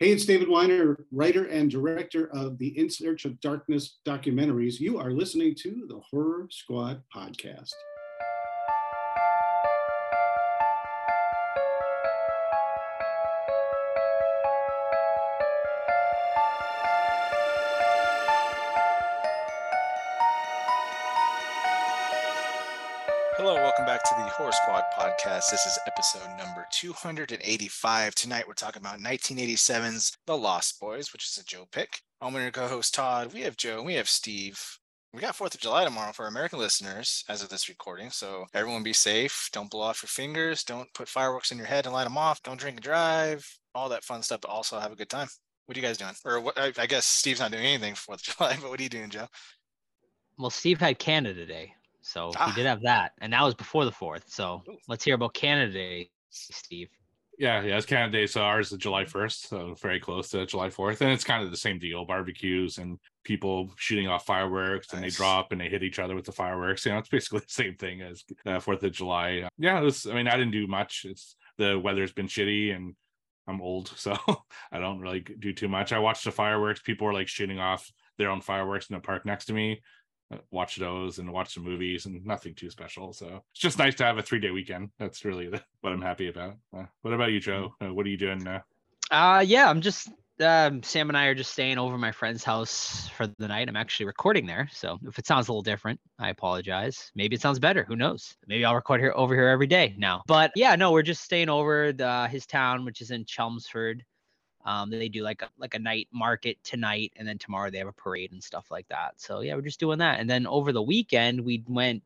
Hey, it's David Weiner, writer and director of the In Search of Darkness documentaries. You are listening to the Horror Squad podcast. Horror Squad podcast. This is episode number 285. Tonight we're talking about 1987's The Lost Boys, which is a Joe pick. I'm your co-host Todd. We have Joe, we have Steve. We got 4th of July tomorrow for American listeners as of this recording. So everyone be safe. Don't blow off your fingers. Don't put fireworks in your head and light them off. Don't drink and drive. All that fun stuff, but also have a good time. What are you guys doing? Or what, I, I guess Steve's not doing anything for 4th of July, but what are you doing, Joe? Well, Steve had Canada Day. So Ah. he did have that. And that was before the fourth. So let's hear about Canada Day, Steve. Yeah, yeah, it's Canada Day, so ours is July 1st, so very close to July 4th. And it's kind of the same deal barbecues and people shooting off fireworks and they drop and they hit each other with the fireworks. You know, it's basically the same thing as uh, 4th of July. Yeah, it was, I mean, I didn't do much. It's the weather's been shitty and I'm old, so I don't really do too much. I watched the fireworks. People were like shooting off their own fireworks in the park next to me. Watch those and watch some movies and nothing too special. So it's just nice to have a three day weekend. That's really the, what I'm happy about. Uh, what about you, Joe? Uh, what are you doing? Uh, Uh yeah, I'm just um Sam and I are just staying over my friend's house for the night. I'm actually recording there. So if it sounds a little different, I apologize. Maybe it sounds better. Who knows? Maybe I'll record here over here every day now. But yeah, no, we're just staying over the, his town, which is in Chelmsford. Um, they do like a, like a night market tonight, and then tomorrow they have a parade and stuff like that. So yeah, we're just doing that. And then over the weekend, we went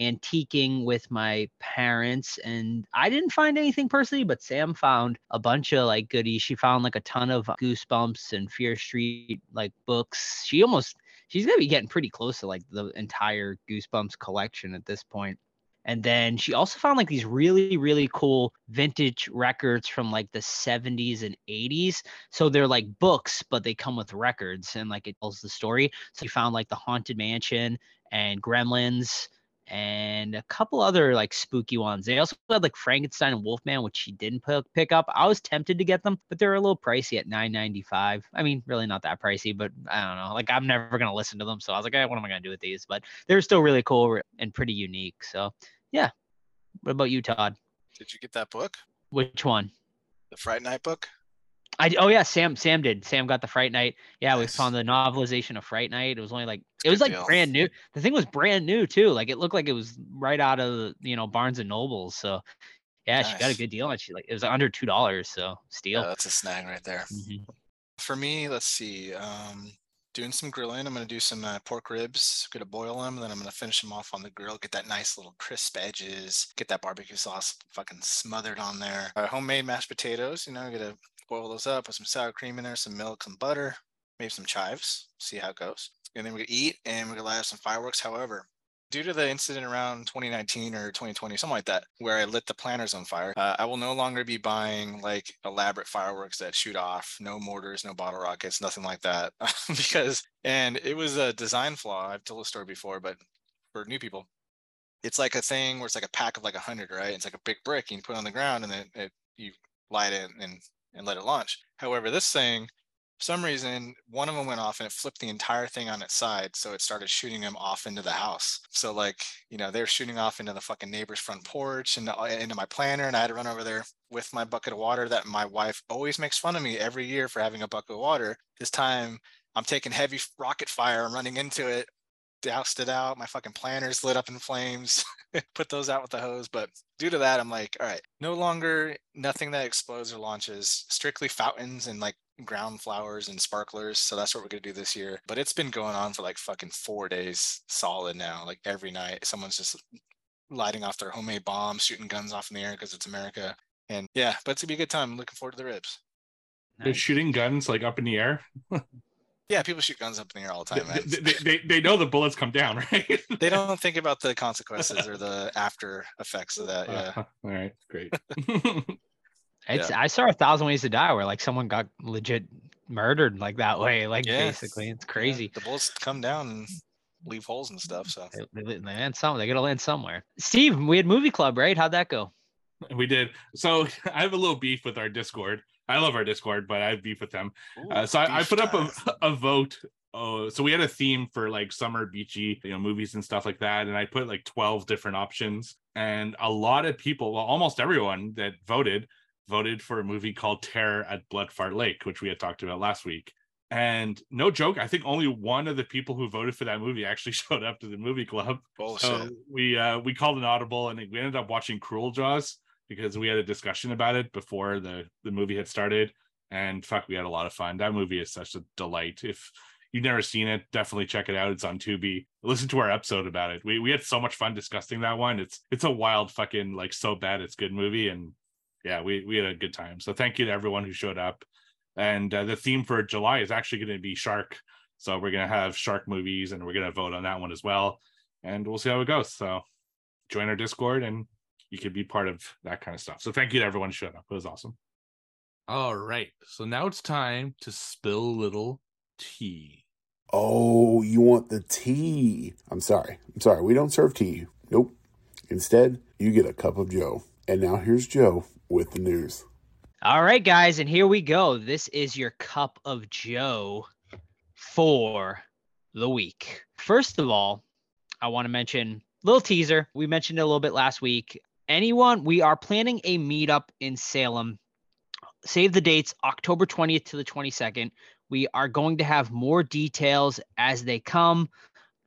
antiquing with my parents, and I didn't find anything personally, but Sam found a bunch of like goodies. She found like a ton of Goosebumps and Fear Street like books. She almost she's gonna be getting pretty close to like the entire Goosebumps collection at this point. And then she also found like these really, really cool vintage records from like the 70s and 80s. So they're like books, but they come with records and like it tells the story. So she found like the Haunted Mansion and Gremlins and a couple other like spooky ones. They also had like Frankenstein and Wolfman, which she didn't pick up. I was tempted to get them, but they're a little pricey at 9.95. I mean, really not that pricey, but I don't know. Like I'm never gonna listen to them, so I was like, eh, what am I gonna do with these? But they're still really cool and pretty unique. So yeah. What about you, Todd? Did you get that book? Which one? The Fright Night book? I oh yeah, Sam Sam did. Sam got the Fright Night. Yeah, we Nice. found the novelization of Fright Night. It was only like it was good like deal. brand new. The thing was brand new too. Like it looked like it was right out of the, you know Barnes and Nobles. So yeah, she got a good deal and she like it was under two dollars. So steal. Yeah, that's a snag right there. Mhm. For me, let's see. Um, doing some grilling. I'm gonna do some uh, pork ribs. Gonna boil them, then I'm gonna finish them off on the grill. Get that nice little crisp edges. Get that barbecue sauce fucking smothered on there. Uh, homemade mashed potatoes. You know, gonna boil those up. Put some sour cream in there, some milk, some butter, maybe some chives. See how it goes. And then we're gonna eat, and we're gonna light up some fireworks. However, due to the incident around 2019 or 2020, something like that, where I lit the planters on fire, uh, I will no longer be buying like elaborate fireworks that shoot off, no mortars, no bottle rockets, nothing like that. because, and it was a design flaw. I've told the story before, but for new people, it's like a thing where it's like a pack of like a hundred, right? It's like a big brick you put it on the ground and then it, you light it and, and let it launch. However, this thing, some reason, one of them went off and it flipped the entire thing on its side. So it started shooting them off into the house. So like, you know, they're shooting off into the fucking neighbor's front porch and uh, into my planter. And I had to run over there with my bucket of water that my wife always makes fun of me every year for having a bucket of water. This time I'm taking heavy rocket fire and running into it, doused it out. My fucking planters lit up in flames, put those out with the hose. But due to that, I'm like, all right, no longer nothing that explodes or launches, strictly fountains and like ground flowers and sparklers. So that's what we're gonna do this year. But it's been going on for like fucking four days solid now. Like every night, someone's just lighting off their homemade bombs, shooting guns off in the air because it's America. And yeah, but it's gonna be a good time. I'm Looking forward to the ribs. they're shooting guns like up in the air. Yeah, people shoot guns up in the air all the time, they, they, they, they know the bullets come down, right? They don't think about the consequences or the after effects of that. Yeah. Uh, all right, great. It's I saw a thousand ways to die where like someone got legit murdered like that way. Like Yeah. basically, it's Yeah, crazy. The bullets come down and leave holes and stuff. So They, they, they land some. They gotta land somewhere. Steve, we had movie club, right? How'd that go? we did. So I have a little beef with our Discord. I I love our Discord, but I have beef with them. Ooh, Uh, so I, I put up a, a vote. Oh, so we had a theme for like summer beachy, you know, movies and stuff like that. And I put like 12 different options. And a lot of people, well, almost everyone that voted, voted for a movie called Terror at Bloodfart Lake, which we had talked about last week. And no joke, I think only one of the people who voted for that movie actually showed up to the movie club. Bullshit. So we uh we called an audible and we ended up watching Cruel Jaws because we had a discussion about it before the the movie had started. And fuck, we had a lot of fun. That movie is such a delight. If you've never seen it, definitely check it out. It's on Tubi. Listen to our episode about it. We we had so much fun discussing that one. It's it's a wild fucking like so bad it's good movie. And yeah, we we had a good time. So thank you to everyone who showed up. And uh, the theme for July is actually going to be shark. So we're going to have shark movies and we're going to vote on that one as well. And we'll see how it goes. So join our Discord and you can be part of that kind of stuff. So thank you to everyone who showed up. It was awesome. All right. So now it's time to spill a little tea. Oh, you want the tea? I'm sorry. I'm sorry. We don't serve tea. Nope. Instead, you get a cup of Joe. And now here's Joe with the news. All right, guys, and here we go. This is your cup of Joe for the week. First of all, I want to mention little teaser. We mentioned it a little bit last week. Anyone, we are planning a meetup in Salem. Save the dates, October 20th to the 22nd. We are going to have more details as they come,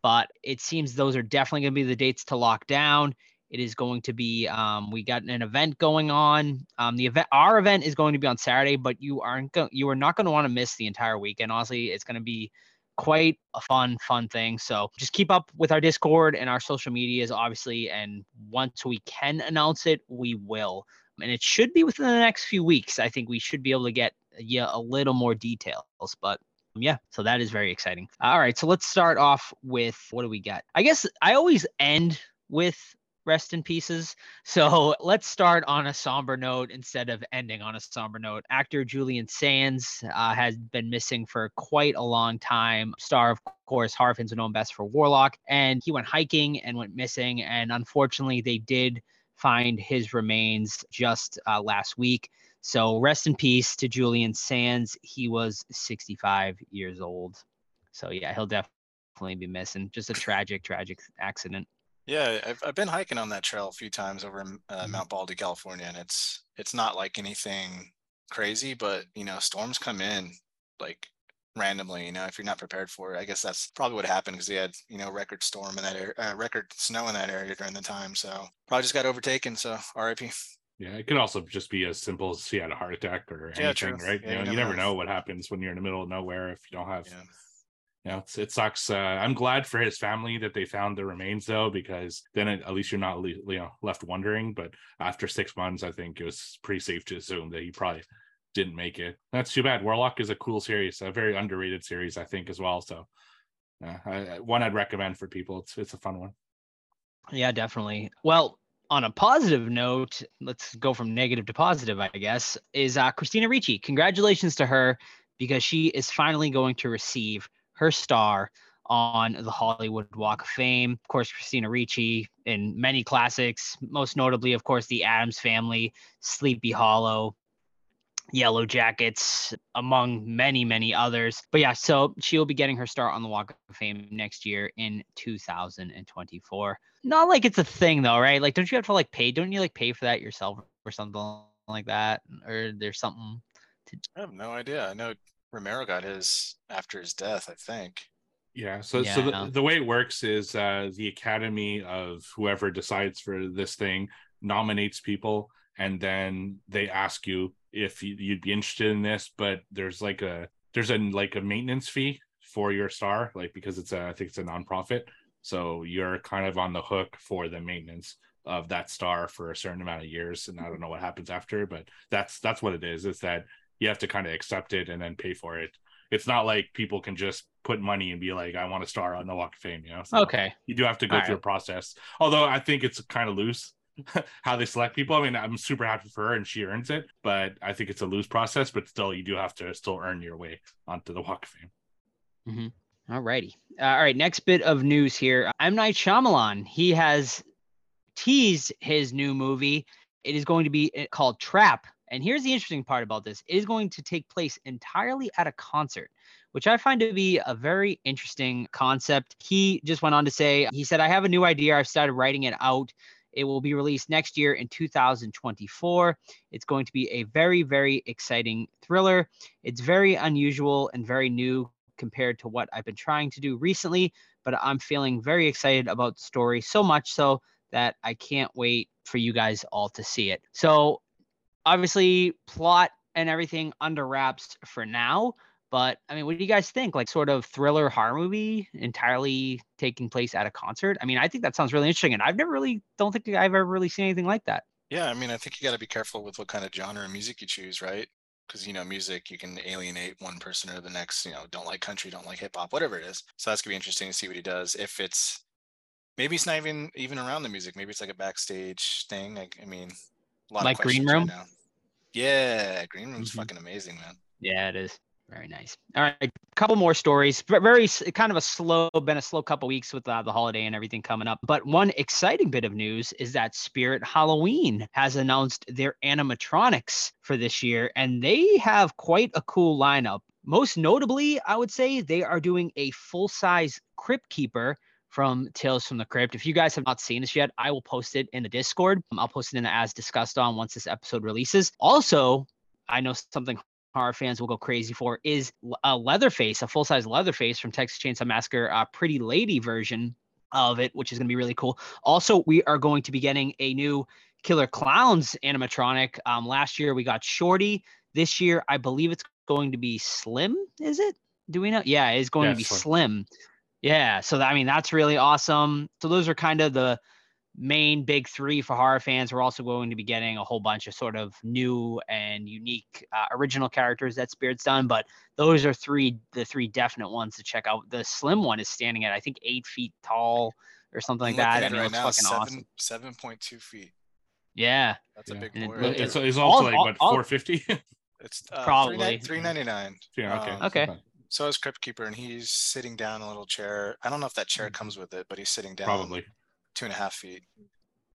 but it seems those are definitely going to be the dates to lock down. It is going to be um, we got an event going on. Um, the event our event is going to be on Saturday, but you aren't go- you are not going to want to miss the entire weekend. Honestly, it's going to be quite a fun fun thing. So just keep up with our Discord and our social medias, obviously. And once we can announce it, we will. And it should be within the next few weeks. I think we should be able to get yeah a little more details, but yeah, so that is very exciting. All right, so let's start off with what do we got? I guess I always end with rest in pieces. So let's start on a somber note instead of ending on a somber note. Actor Julian Sands uh, has been missing for quite a long time. Star, of course, fans known best for Warlock, and he went hiking and went missing. And unfortunately, they did find his remains just uh, last week. So rest in peace to Julian Sands. He was 65 years old. So yeah, he'll definitely be missing. Just a tragic, tragic accident. Yeah, I've, I've been hiking on that trail a few times over in uh, Mhm. Mount Baldy, California, and it's it's not like anything crazy, but you know, storms come in like randomly. You know, if you're not prepared for it, I guess that's probably what happened because they had you know record storm in that area, uh, record snow in that area during the time. So probably just got overtaken. So R.I.P. Yeah, it could also just be as simple as he had a heart attack or anything, true. right? Yeah, you, know, you never never know. know what happens when you're in the middle of nowhere if you don't have Yeah. You it sucks. Uh, I'm glad for his family that they found the remains though, because then it, at least you're not you know left wondering. But after six months, I think it was pretty safe to assume that he probably didn't make it. That's too bad. Warlock is a cool series, a very underrated series, I think, as well. So, uh, I- one I'd recommend for people. It's it's a fun one. Yeah, definitely. Well, on a positive note, let's go from negative to positive, I guess, is uh, Christina Ricci. Congratulations to her because she is finally going to receive her star on the Hollywood Walk of Fame. Of course, Christina Ricci in many classics, most notably, of course, The Addams Family, Sleepy Hollow, Yellow Jackets, among many, many others. But yeah, so she'll be getting her start on the Walk of Fame next year in 2024. Not like it's a thing though, right? Like, don't you have to like pay? Don't you like pay for that yourself or something like that? Or there's something. to. I have no idea. I know Romero got his after his death. I think. Yeah. So so the, the way it works is uh, the Academy of whoever decides for this thing nominates people, and then they ask you if you- you'd be interested in this. But there's like a there's a like a maintenance fee for your star, like because it's a I think it's a nonprofit, so you're kind of on the hook for the maintenance of that star for a certain amount of years. And I don't know what happens after, but that's that's what it is. Is that you have to kind of accept it and then pay for it it's not like people can just put money and be like, I want to star on the Walk of Fame, you know? So Okay. You do have to go All through right. a process. Although I think it's kind of loose how they select people. I mean, I'm super happy for her and she earns it, but I think it's a loose process, but still you do have to still earn your way onto the Walk of Fame. All righty. Uh, all right. Next bit of news here. M. Night Shyamalan. He has teased his new movie. It is going to be uh, called Trap And here's the interesting part about this: it is going to take place entirely at a concert, which I find to be a very interesting concept. He just went on to say, he said, "I have a new idea. I've started writing it out." It will be released next year in 2024. It's going to be a very, very exciting thriller. It's very unusual and very new compared to what I've been trying to do recently, but I'm feeling very excited about the story, so much so that I can't wait for you guys all to see it. So, obviously, plot and everything under wraps for now. But I mean, what do you guys think? Like, sort of thriller horror movie entirely taking place at a concert? I mean, I think that sounds really interesting. And I've never really, don't think I've ever really seen anything like that. Yeah, I mean, I think you got to be careful with what kind of genre of music you choose, right? Because you know, music you can alienate one person or the next. You know, don't like country, don't like hip hop, whatever it is. So that's gonna be interesting to see what he does. If it's maybe it's not even even around the music. Maybe it's like a backstage thing. Like, I mean, Like of Green questions right Room? Yeah, Green Room's Mhm. fucking amazing, man. Yeah, it is. Very nice. All right, a couple more stories. But very kind of a slow, been a slow couple weeks with uh, the holiday and everything coming up. But one exciting bit of news is that Spirit Halloween has announced their animatronics for this year, and they have quite a cool lineup. Most notably, I would say they are doing a full-size Crypt Keeper from Tales from the Crypt. If you guys have not seen this yet, I will post it in the Discord. Um, I'll post it in the as discussed on once this episode releases. Also, I know something horror fans will go crazy for is a Leatherface, a full size Leatherface from Texas Chainsaw Massacre, a Pretty Lady version of it, which is going to be really cool. Also, we are going to be getting a new Killer Clowns animatronic. Um, last year we got Shorty. This year, I believe it's going to be Slim. Is it? Do we know? Yeah, it's going Yeah, to be. Slim. Yeah, so I mean that's really awesome. So those are kind of the main big three for horror fans. We're also going to be getting a whole bunch of sort of new and unique uh, original characters that Spirit's done, but those are three the three definite ones to check out. The slim one is standing at I think eight feet tall or something like I'm that. I mean, at it it right looks now, fucking seven awesome. seven point two feet. Yeah, That's a big And boy it- right there. It's, it's All- also like all- what 450. It's uh, Probably. three ninety nine. yeah. Okay. Um, Okay. So is Crypt Keeper, and he's sitting down in a little chair. I don't know if that chair comes with it, but he's sitting down Probably. two and a half feet.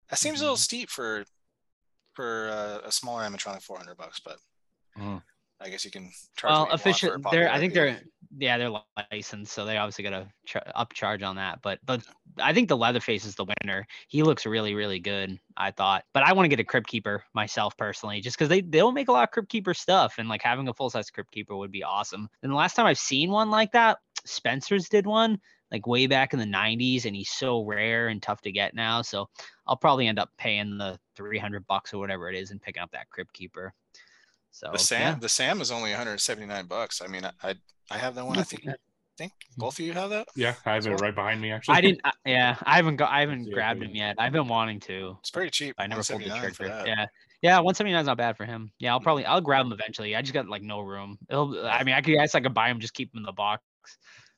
That seems a little steep for for uh, a smaller animatronic, four hundred bucks. But Mhm. I guess you can charge. well, what you want for official. They're I think they're yeah they're licensed, so they obviously got to ch- upcharge on that. But but I think the Leatherface is the winner. He looks really really good. I thought, but I want to get a Crypt Keeper myself personally, just because they they don't make a lot of Crypt Keeper stuff, and like having a full size Crypt Keeper would be awesome. And the last time I've seen one like that, Spencer's did one like way back in the 90s and he's so rare and tough to get now so i'll probably end up paying the 300 bucks or whatever it is and picking up that crypt keeper so The Sam, yeah. the Sam is only 179 bucks. I mean, I I, I have that one. I think I think mm-hmm. both of you have that. Yeah, I have it right behind me actually. I didn't. I, yeah, I haven't got. I haven't Yeah, grabbed yeah. him yet. I've been wanting to. It's pretty cheap. I never pulled the 179 for trigger. that. Yeah, yeah. One seventy nine is not bad for him. Yeah, I'll probably. I'll grab him eventually. I just got like no room. It'll. I mean, I could. guess I could buy him. Just keep him in the box.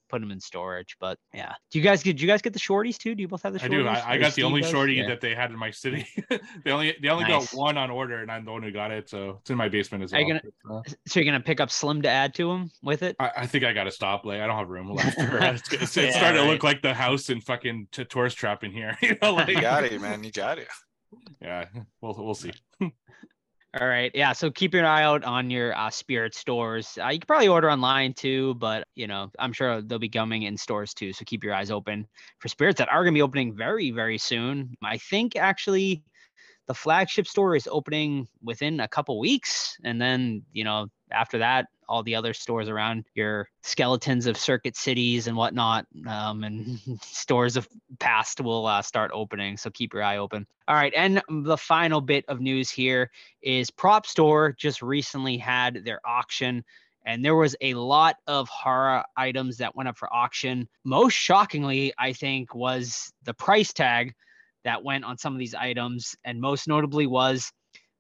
Put them in storage. But yeah. Do you guys? Did you guys get the shorties too? Do you both have the shorties? I do. I, I Or got the only does? shorty Yeah. that they had in my city. they only they only Nice. got one on order, and I'm the one who got it. So it's in my basement as well. you Uh, So you're gonna pick up Slim to add to him with it? I, I think I got to stop. Like I don't have room left. For it. It's, it's, Yeah, it's starting to look like the house in fucking t- tourist trap in here. you know, like You got it, man. You got it. yeah. We'll we'll see. All right. Yeah. So keep your eye out on your uh, spirit stores. Uh, you can probably order online too, but you know, I'm sure they'll be coming in stores too. So keep your eyes open for spirits that are going to be opening very, very soon. I think actually the flagship store is opening within a couple weeks. And then, you know, after that, all the other stores around your skeletons of circuit cities and whatnot, um, and stores of past will uh, start opening. So keep your eye open. All right. And the final bit of news here is Prop Store just recently had their auction and there was a lot of horror items that went up for auction. Most shockingly, I think, was the price tag that went on some of these items, and most notably was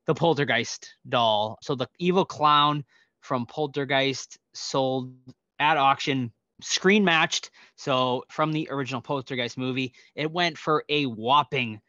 the Poltergeist doll. So the evil clown from Poltergeist sold at auction, screen matched. So from the original Poltergeist movie, it went for a whopping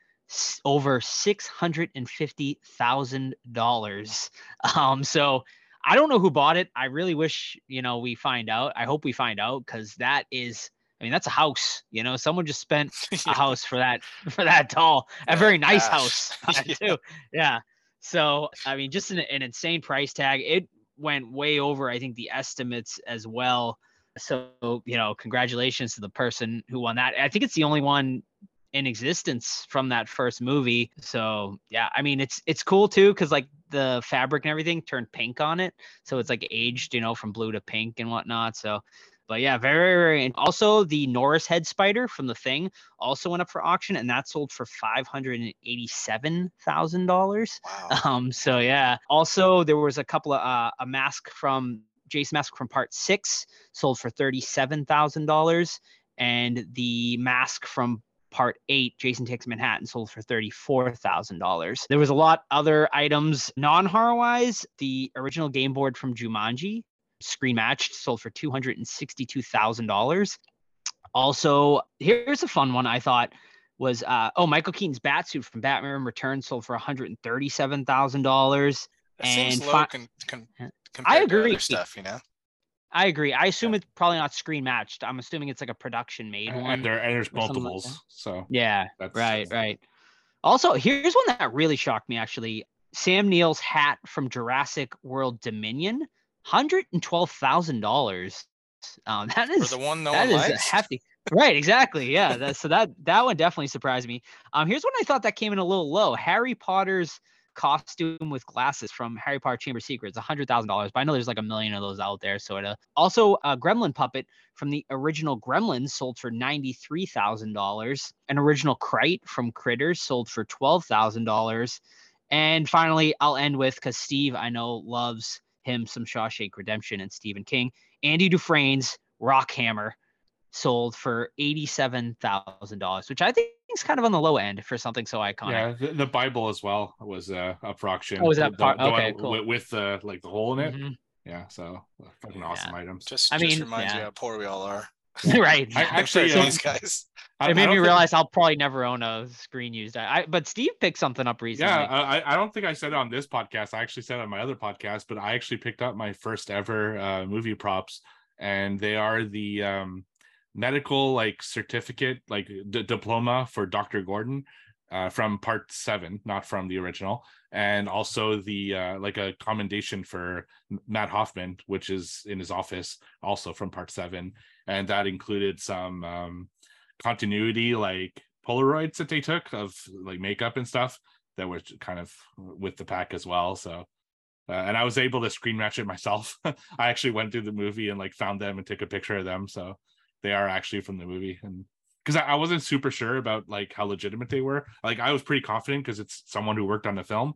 over six hundred and fifty thousand dollars. Um, so I don't know who bought it. I really wish you know we find out. I hope we find out because that is. I mean, that's a house. You know, someone just spent a house for that for that doll. A very nice cash. house Yeah. too. Yeah. So I mean, just an, an insane price tag. It went way over, I think, the estimates as well. So you know, congratulations to the person who won that. I think it's the only one in existence from that first movie. So yeah, I mean it's it's cool too because like the fabric and everything turned pink on it, so it's like aged, you know, from blue to pink and whatnot. So, but yeah, very very. And also the Norris head spider from the Thing also went up for auction, and that sold for five hundred and eighty-seven thousand dollars. Wow. Um, so yeah. Also, there was a couple of uh, a mask from Jason mask from Part Six sold for thirty-seven thousand dollars, and the mask from Part 8, Jason Takes Manhattan, sold for $34,000. There was a lot other items non-horror wise. The original game board from Jumanji, screen matched, sold for $262,000. Also, here's a fun one I thought was uh, oh Michael Keaton's Batsuit from Batman Returns sold for $137,000. That seems and low fi- con- con- I compared to other agree. stuff, you know. I agree. I assume it's probably not screen matched. I'm assuming it's like a production made one. and there and there's or something like multiples. so Yeah, that's right, right. Also, here's one that really shocked me actually. Sam Neill's hat from Jurassic World Dominion, hundred and twelve thousand dollars. Um, that For the one no that one is hefty. Right, exactly. Yeah. That, so that that one definitely surprised me. Um, here's one I thought that came in a little low. Harry Potter's costume with glasses from Harry Potter Chamber of Secrets, hundred thousand dollars. But I know there's like a million of those out there. So it uh, also a Gremlin puppet from the original Gremlins sold for ninety three thousand dollars. An original Krite from Critters sold for twelve thousand dollars. And finally, I'll end with because Steve I know loves him some Shawshank Redemption and Stephen King. Andy Dufresne's Rockhammer sold for eighty-seven thousand dollars, which I think is kind of on the low end for something so iconic. Yeah, the, the Bible as well was uh, up for auction. Oh, was that The- part- the one okay, cool. With, with the like the hole in it. Mhm. Yeah, so uh, fucking awesome items. Just, I just mean, reminds you how poor we all are. right. I actually, Compared to these guys. I- it I made don't me think- realize I'll probably never own a screen used. I, I but Steve picked something up recently. Yeah, I, I- I don't think I said it on this podcast. I actually said it on my other podcast, but I actually picked up my first ever uh, movie props, and they are the um, medical like certificate, like d- diploma for Dr. Gordon uh, from Part Seven, not from the original, and also the uh, like a commendation for Mark Hoffman, which is in his office, also from Part Seven, and that included some um, continuity like Polaroids that they took of like makeup and stuff that were kind of with the pack as well. So, uh, and I was able to screen match it myself. I actually went through the movie and like found them and took a picture of them. So they are actually from the movie. And because I, I wasn't super sure about like how legitimate they were. Like I was pretty confident because it's someone who worked on the film,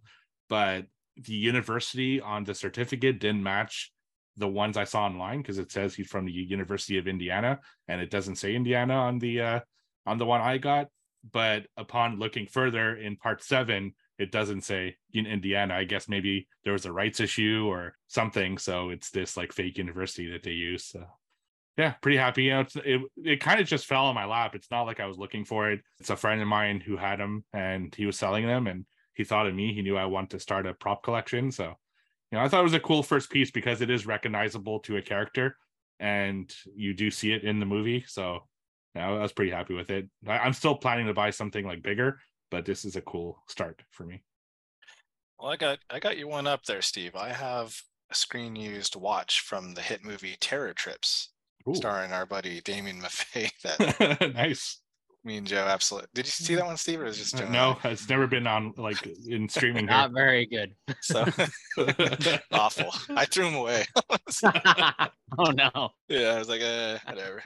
but the university on the certificate didn't match the ones I saw online because it says he's from the University of Indiana and it doesn't say Indiana on the uh on the one I got but upon looking further in part seven, it doesn't say in Indiana. I guess maybe there was a rights issue or something. So it's this like fake university that they use. So yeah, pretty happy. You know, it it kind of just fell on my lap. It's not like I was looking for it. It's a friend of mine who had them and he was selling them and he thought of me. He knew I wanted to start a prop collection. So, you know, I thought it was a cool first piece because it is recognizable to a character and you do see it in the movie. So yeah, I was pretty happy with it. I, I'm still planning to buy something like bigger, but this is a cool start for me. Well, I got I got you one up there, Steve. I have a screen used watch from the hit movie Terror Trips, Ooh. starring our buddy Damien Maffei. That nice. Me and Joe absolutely. Did you see that one, Steve? Or was it just Uh, Joe no, it's never been on like in streaming here. Not very good. So awful. I threw him away. oh no. yeah, I was like, uh, whatever.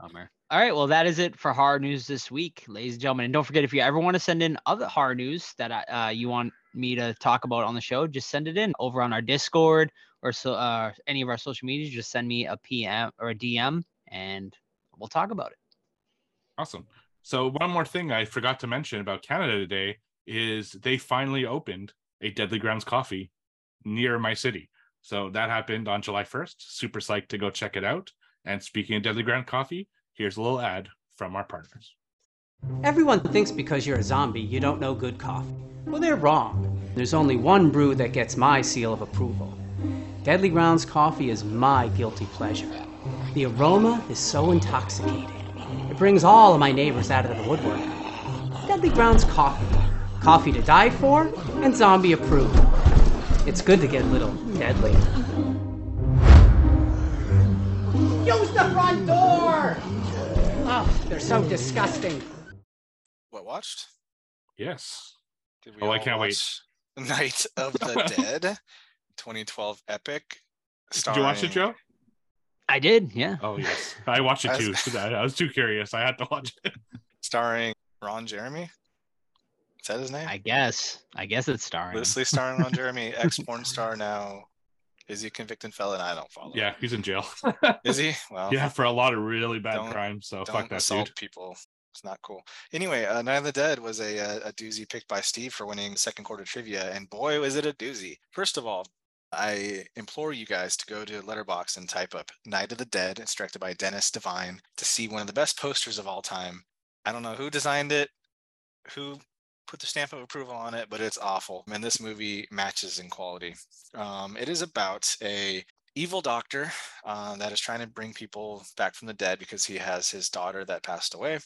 Bummer. All right, well, that is it for horror news this week, ladies and gentlemen. And don't forget, if you ever want to send in other horror news that uh, you want me to talk about on the show, just send it in over on our Discord or so uh, any of our social media. Just send me a PM or a DM, and we'll talk about it. Awesome. So one more thing I forgot to mention about Canada today is they finally opened a Deadly Grounds coffee near my city. So that happened on July 1st. Super psyched to go check it out. And speaking of Deadly Ground coffee, here's a little ad from our partners. Everyone thinks because you're a zombie, you don't know good coffee. Well, they're wrong. There's only one brew that gets my seal of approval. Deadly Grounds coffee is my guilty pleasure. The aroma is so intoxicating. It brings all of my neighbors out of the woodwork. Deadly Grounds coffee. Coffee to die for, and zombie approved. It's good to get a little deadly. Use the front door! Oh, they're so disgusting. What watched? Yes. Did Oh, I can't wait. Night of the Dead, 2012 epic. Did you watch it, Joe? I did, yeah. Oh yes, I watched it I was- too. I I was too curious. I had to watch it. Starring Ron Jeremy. Is that his name? I guess. I guess it's starring. him. Loosely starring Ron Jeremy, ex porn star now. Is he a convicted felon? I don't follow. Yeah, he's in jail. Is he? Well, yeah, for a lot of really bad crimes. So don't fuck that assault dude. people. It's not cool. Anyway, uh, Night of the Dead was a, uh, a doozy picked by Steve for winning second quarter trivia, and boy, was it a doozy. First of all, I implore you guys to go to Letterboxd and type up Night of the Dead. It's directed by Dennis Devine to see one of the best posters of all time. I don't know who designed it, who put the stamp of approval on it, but it's awful. And this movie matches in quality. Um, it is about a evil doctor uh, that is trying to bring people back from the dead because he has his daughter that passed away.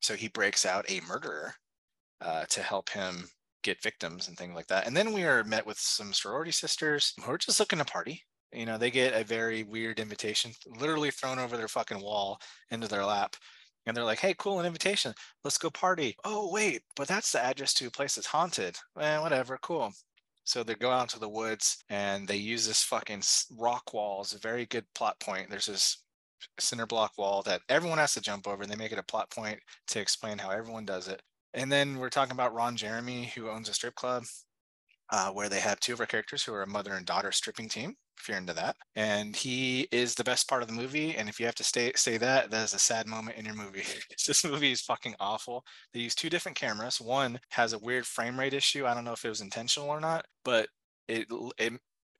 So he breaks out a murderer uh, to help him get victims and things like that. And then we are met with some sorority sisters who are just looking to party. You know, they get a very weird invitation, literally thrown over their fucking wall into their lap. And they're like, hey, cool, an invitation. Let's go party. Oh, wait, but that's the address to a place that's haunted. Eh, whatever, cool. So they go out into the woods and they use this fucking rock wall as a very good plot point. There's this cinder block wall that everyone has to jump over, and they make it a plot point to explain how everyone does it. And then we're talking about Ron Jeremy, who owns a strip club, uh, where they have two of our characters who are a mother and daughter stripping team. If you're into that, and he is the best part of the movie. And if you have to stay say that, that is a sad moment in your movie. this movie is fucking awful. They use two different cameras. One has a weird frame rate issue. I don't know if it was intentional or not, but it it,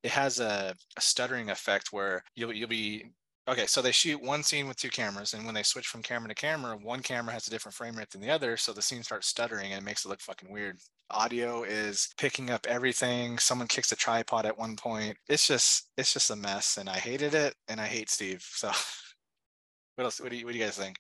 it has a, a stuttering effect where you'll you'll be okay. So they shoot one scene with two cameras, and when they switch from camera to camera, one camera has a different frame rate than the other, so the scene starts stuttering and it makes it look fucking weird. Audio is picking up everything. Someone kicks a tripod at one point. It's just it's just a mess, and I hated it, and I hate Steve. So, what else? What do you what do you guys think?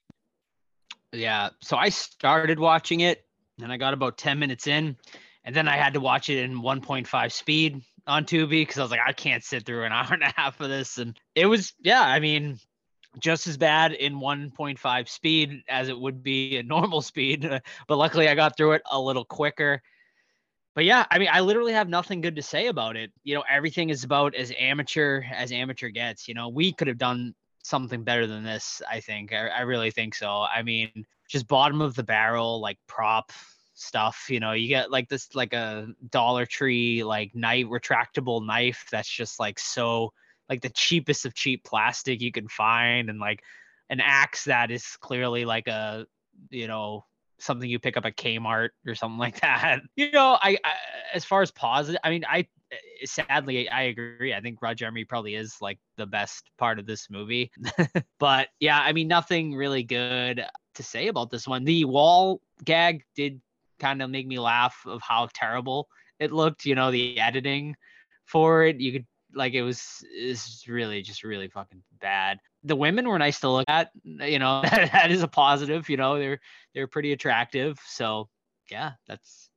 Yeah. So I started watching it and I got about 10 minutes in and then I had to watch it in 1.5 speed on Tubi because I was like, I can't sit through an hour and a half of this. And it was, yeah, I mean, just as bad in 1.5 speed as it would be in normal speed. But luckily I got through it a little quicker. But yeah, I mean, I literally have nothing good to say about it. You know, everything is about as amateur as amateur gets. You know, we could have done something better than this. I think. I, I really think so. I mean, just bottom of the barrel, like prop stuff. You know, you get like this, like a Dollar Tree, like knife, retractable knife. That's just like so, like the cheapest of cheap plastic you can find, and like an axe that is clearly like a, you know, something you pick up at Kmart or something like that. You know, I, I as far as positive, I mean, I eh, sadly I agree. I think Roger Jeremy probably is like the best part of this movie. but yeah, I mean, nothing really good to say about this one. The wall gag did kind of make me laugh of how terrible it looked. You know, the editing for it, you could like it was is really just really fucking bad. The women were nice to look at. You know, that is a positive. You know, they're they're pretty attractive. So yeah, that's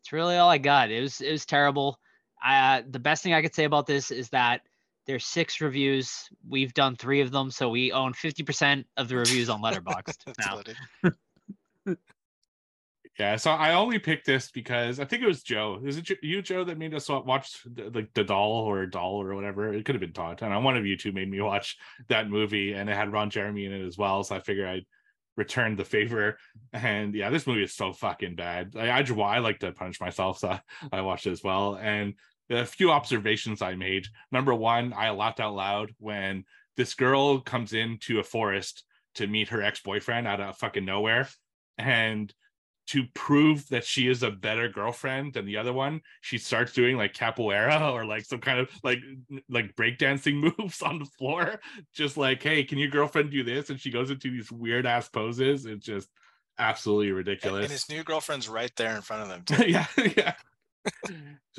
that's really all I got. It was it was terrible. Uh, the best thing I could say about this is that there's six reviews. We've done three of them, so we own 50% of the reviews on Letterboxd That's now. Yeah, so I only picked this because I think it was Joe. Is it you, Joe, that made us wa- watch the, like the doll or doll or whatever? It could have been Todd. And one of you two made me watch that movie, and it had Ron Jeremy in it as well. So I figured I'd return the favor. And yeah, this movie is so fucking bad. I I, I like to punish myself, so I watched it as well. And a few observations I made. Number one, I laughed out loud when this girl comes into a forest to meet her ex-boyfriend out of fucking nowhere, and to prove that she is a better girlfriend than the other one, she starts doing like capoeira or like some kind of like like breakdancing moves on the floor. Just like, hey, can your girlfriend do this? And she goes into these weird ass poses. It's just absolutely ridiculous. and his new girlfriend's right there in front of them. Too. yeah, yeah.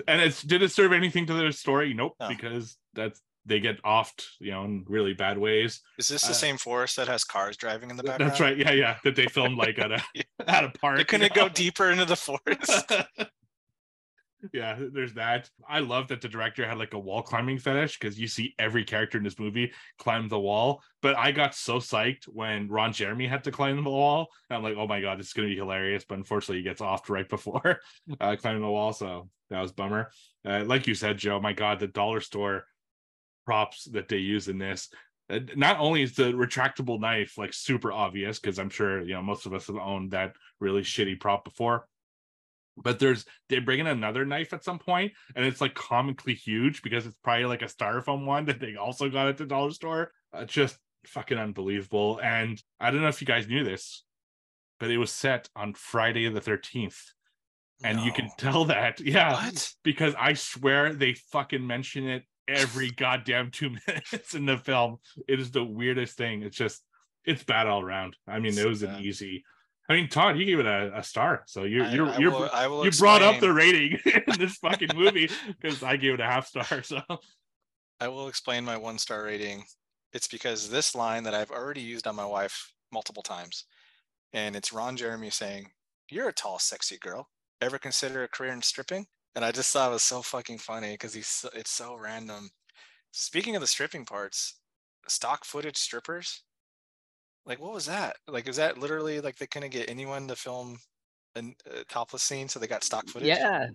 and it's did it serve anything to the story? Nope, No. because that's they get offed, you know, in really bad ways. Is this the Uh, same forest that has cars driving in the Th- background? That's right. Yeah, yeah. That they filmed like at a at a park. They couldn't know? go deeper into the forest. yeah, there's that. I love that the director had like a wall climbing fetish because you see every character in this movie climb the wall. But I got so psyched when Ron Jeremy had to climb the wall. I'm like, oh my god, it's gonna be hilarious. But unfortunately, he gets offed right before uh, climbing the wall, so that was a bummer. Uh, like you said, Joe, my god, the dollar store props that they use in this. uh, Not only is the retractable knife like super obvious because I'm sure you know most of us have owned that really shitty prop before, but there's they bring in another knife at some point and it's like comically huge because it's probably like a styrofoam one that they also got at the dollar store uh, just fucking unbelievable and i don't know if you guys knew this but it was set on friday the 13th and you can tell that yeah What? because i swear they fucking mention it every goddamn two minutes in the film it is the weirdest thing it's just it's bad all around i mean it was an easy i mean todd you gave it a, a star so you're I- you're I you're I will you brought up the rating in this fucking movie because I gave it a half star. So I will explain my one star rating. It's because this line that I've already used on my wife multiple times, and it's Ron Jeremy saying, "You're a tall, sexy girl. Ever consider a career in stripping?" And I just thought it was so fucking funny because he's so, it's so random. Speaking of the stripping parts, stock footage strippers. Like, what was that? Like, is that literally like they couldn't get anyone to film an- a topless scene, so they got stock footage? Yeah.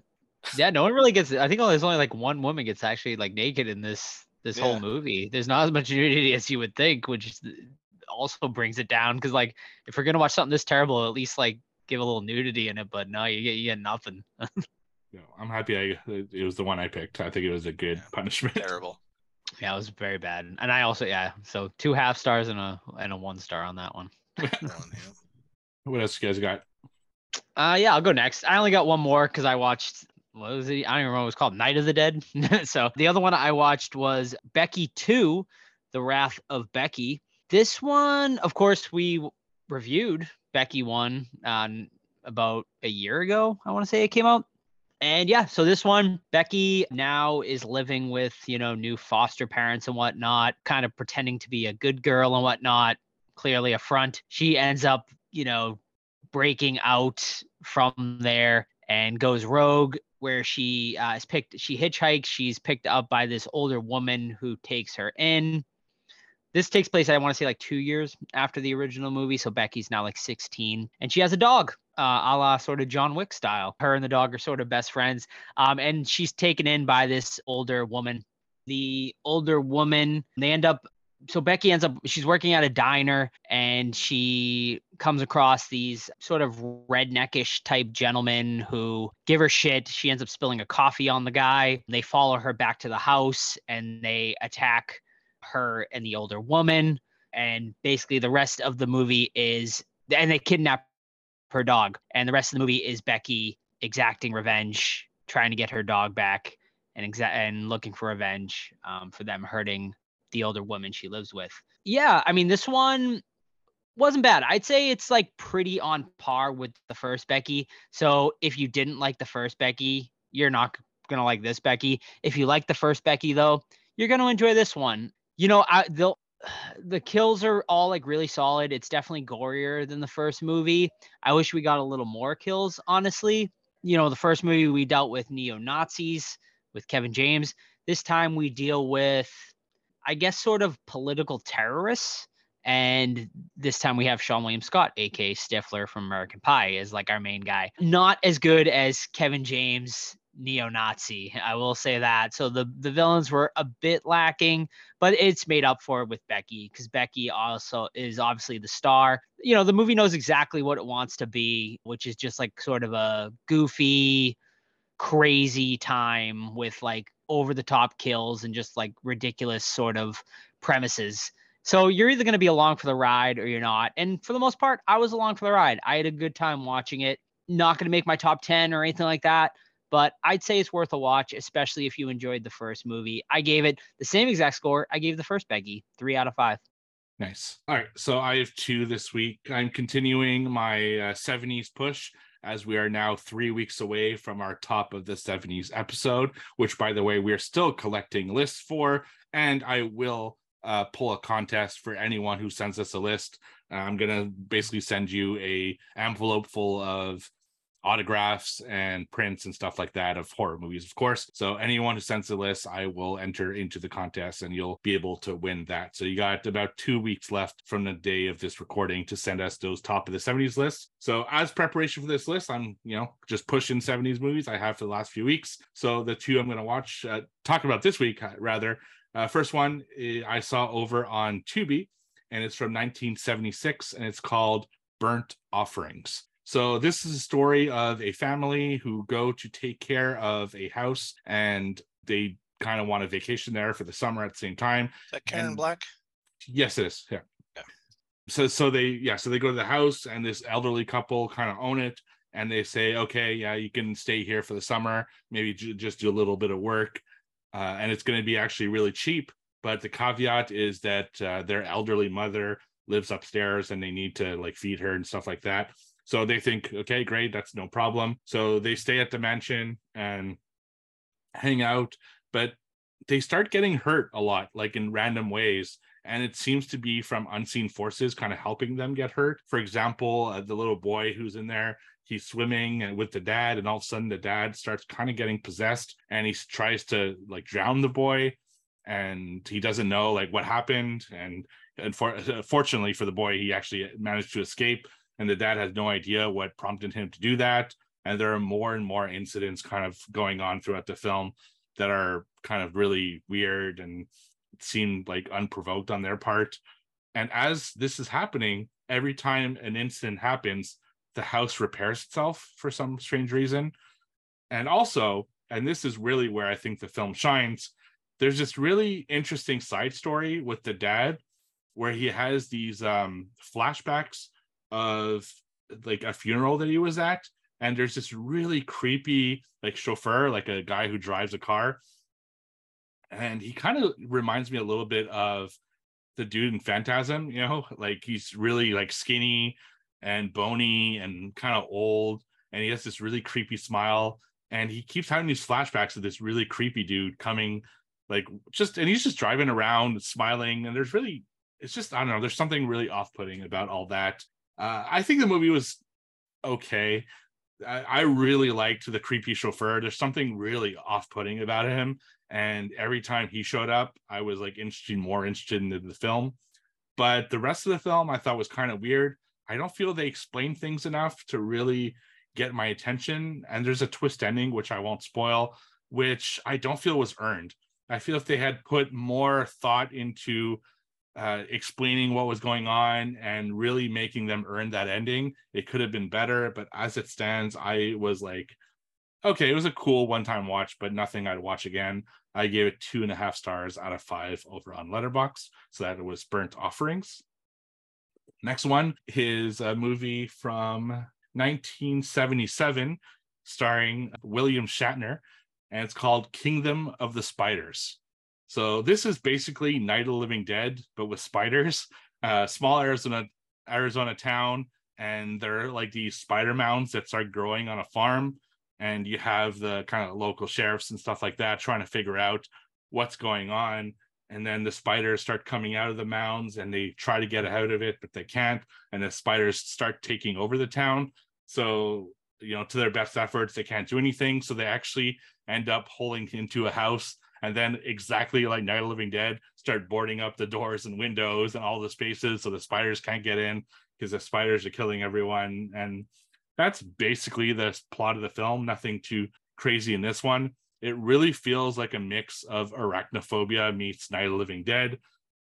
Yeah, no one really gets I think there's only like one woman gets actually like naked in this this Yeah. whole movie. There's not as much nudity as you would think, which also brings it down because like if we're gonna watch something this terrible, at least like give a little nudity in it. But no, you get you get nothing. you know, I'm happy I it was the one I picked. I think it was a good Yeah. punishment. Terrible. Yeah, it was very bad. And I also yeah, so two half stars and a and a one star on that one. What else you guys got? Uh yeah, I'll go next. I only got one more because I watched what was it? I don't even remember what it was called, Night of the Dead. so the other one I watched was Becky 2, The Wrath of Becky. This one, of course, we reviewed Becky 1 um, about a year ago, I want to say it came out. And yeah, so this one, Becky now is living with, you know, new foster parents and whatnot, kind of pretending to be a good girl and whatnot, clearly a front. She ends up, you know, breaking out from there and goes rogue where she uh, is picked she hitchhikes. She's picked up by this older woman who takes her in. This takes place i want to say like two years after the original movie so becky's now like 16 and she has a dog uh, a la sort of john wick style her and the dog are sort of best friends um, and she's taken in by this older woman the older woman they end up so Becky ends up she's working at a diner and she comes across these sort of redneckish type gentlemen who give her shit. She ends up spilling a coffee on the guy. They follow her back to the house and they attack her and the older woman. And basically the rest of the movie is and they kidnap her dog. And the rest of the movie is Becky exacting revenge, trying to get her dog back and exa- and looking for revenge um, for them hurting the older woman she lives with. Yeah, I mean this one wasn't bad. I'd say it's like pretty on par with the first Becky. So if you didn't like the first Becky, you're not gonna like this Becky. If you like the first Becky though, you're gonna enjoy this one. You know, I the the kills are all like really solid. It's definitely gorier than the first movie. I wish we got a little more kills, honestly. You know, the first movie we dealt with neo Nazis with Kevin James. This time we deal with I guess, sort of political terrorists. And this time we have Seann William Scott, aka Stifler from American Pie, as like our main guy. Not as good as Kevin James neo-Nazi, I will say that. So the the villains were a bit lacking, but it's made up for with Becky because Becky also is obviously the star. You know, the movie knows exactly what it wants to be, which is just like sort of a goofy, crazy time with like over the top kills and just like ridiculous sort of premises. So you're either going to be along for the ride or you're not. And for the most part, I was along for the ride. I had a good time watching it. Not going to make my top 10 or anything like that, but I'd say it's worth a watch, especially if you enjoyed the first movie. I gave it the same exact score I gave the first Becky, three out of five. Nice. All right. So I have two this week. I'm continuing my uh, 70s push as we are now three weeks away from our top of the 70s episode, which, by the way, we're still collecting lists for. and I will uh, pull a contest for anyone who sends us a list. I'm gonna basically send you a envelope full of autographs and prints and stuff like that of horror movies, of course. So anyone who sends the list, I will enter into the contest and you'll be able to win that. So you got about two weeks left from the day of this recording to send us those top of the 70s lists. So as preparation for this list, I'm, you know, just pushing 70s movies I have for the last few weeks. So the two I'm going to watch, uh, talk about this week, uh, rather. Uh, first one eh, I saw over on Tubi, and it's from 1976, and it's called Burnt Offerings. So this is a story of a family who go to take care of a house and they kind of want a vacation there for the summer at the same time. Is that Karen And- Black? Yes, it is. Yeah. Yeah. So so they yeah, so they go to the house and this elderly couple kind of own it and they say, okay, yeah, you can stay here for the summer, maybe ju- just do a little bit of work. Uh, and it's going to be actually really cheap. But the caveat is that uh, their elderly mother lives upstairs and they need to like feed her and stuff like that. So they think, okay, great, that's no problem. So they stay at the mansion and hang out, but they start getting hurt a lot, like in random ways. And it seems to be from unseen forces kind of helping them get hurt. For example, uh, the little boy who's in there, he's swimming and with the dad, and all of a sudden the dad starts kind of getting possessed and he tries to like drown the boy. And he doesn't know like what happened. And unfor- fortunately for the boy, he actually managed to escape and the dad has no idea what prompted him to do that. And there are more and more incidents kind of going on throughout the film that are kind of really weird and seem like unprovoked on their part. And as this is happening every time an incident happens the house repairs itself for some strange reason. And also and this is really where i think the film shines there's this really interesting side story with the dad where he has these um flashbacks of like a funeral that he was at and there's this really creepy like chauffeur like a guy who drives a car. And he kind of reminds me a little bit of the dude in phantasm you know? Like he's really like skinny and bony and kind of old and he has this really creepy smile and he keeps having these flashbacks of this really creepy dude coming like just and he's just driving around smiling and there's really it's just i don't know there's something really off-putting about all that uh, I think the movie was okay. I, I really liked the creepy chauffeur. There's something really off-putting about him, and every time he showed up, I was like interested, more interested in the, the film. But the rest of the film, I thought was kind of weird. I don't feel they explained things enough to really get my attention. And there's a twist ending, which I won't spoil, which I don't feel was earned. I feel if they had put more thought into uh, explaining what was going on and really making them earn that ending. It could have been better, but as it stands, I was like, okay, it was a cool one time watch, but nothing I'd watch again. I gave it two and a half stars out of five over on Letterboxd, so that it was Burnt Offerings. Next one is a movie from 1977 starring William Shatner, and it's called Kingdom of the Spiders. So this is basically Night of the Living Dead, but with spiders. Uh, small Arizona Arizona town, and there are like these spider mounds that start growing on a farm, and you have the kind of local sheriffs and stuff like that trying to figure out what's going on. And then the spiders start coming out of the mounds, and they try to get out of it, but they can't. And the spiders start taking over the town. So you know, to their best efforts, they can't do anything. So they actually end up holding into a house and then exactly like Night of Living Dead, start boarding up the doors and windows and all the spaces so the spiders can't get in because the spiders are killing everyone. And that's basically the plot of the film. Nothing too crazy in this one. It really feels like a mix of arachnophobia meets Night of Living Dead.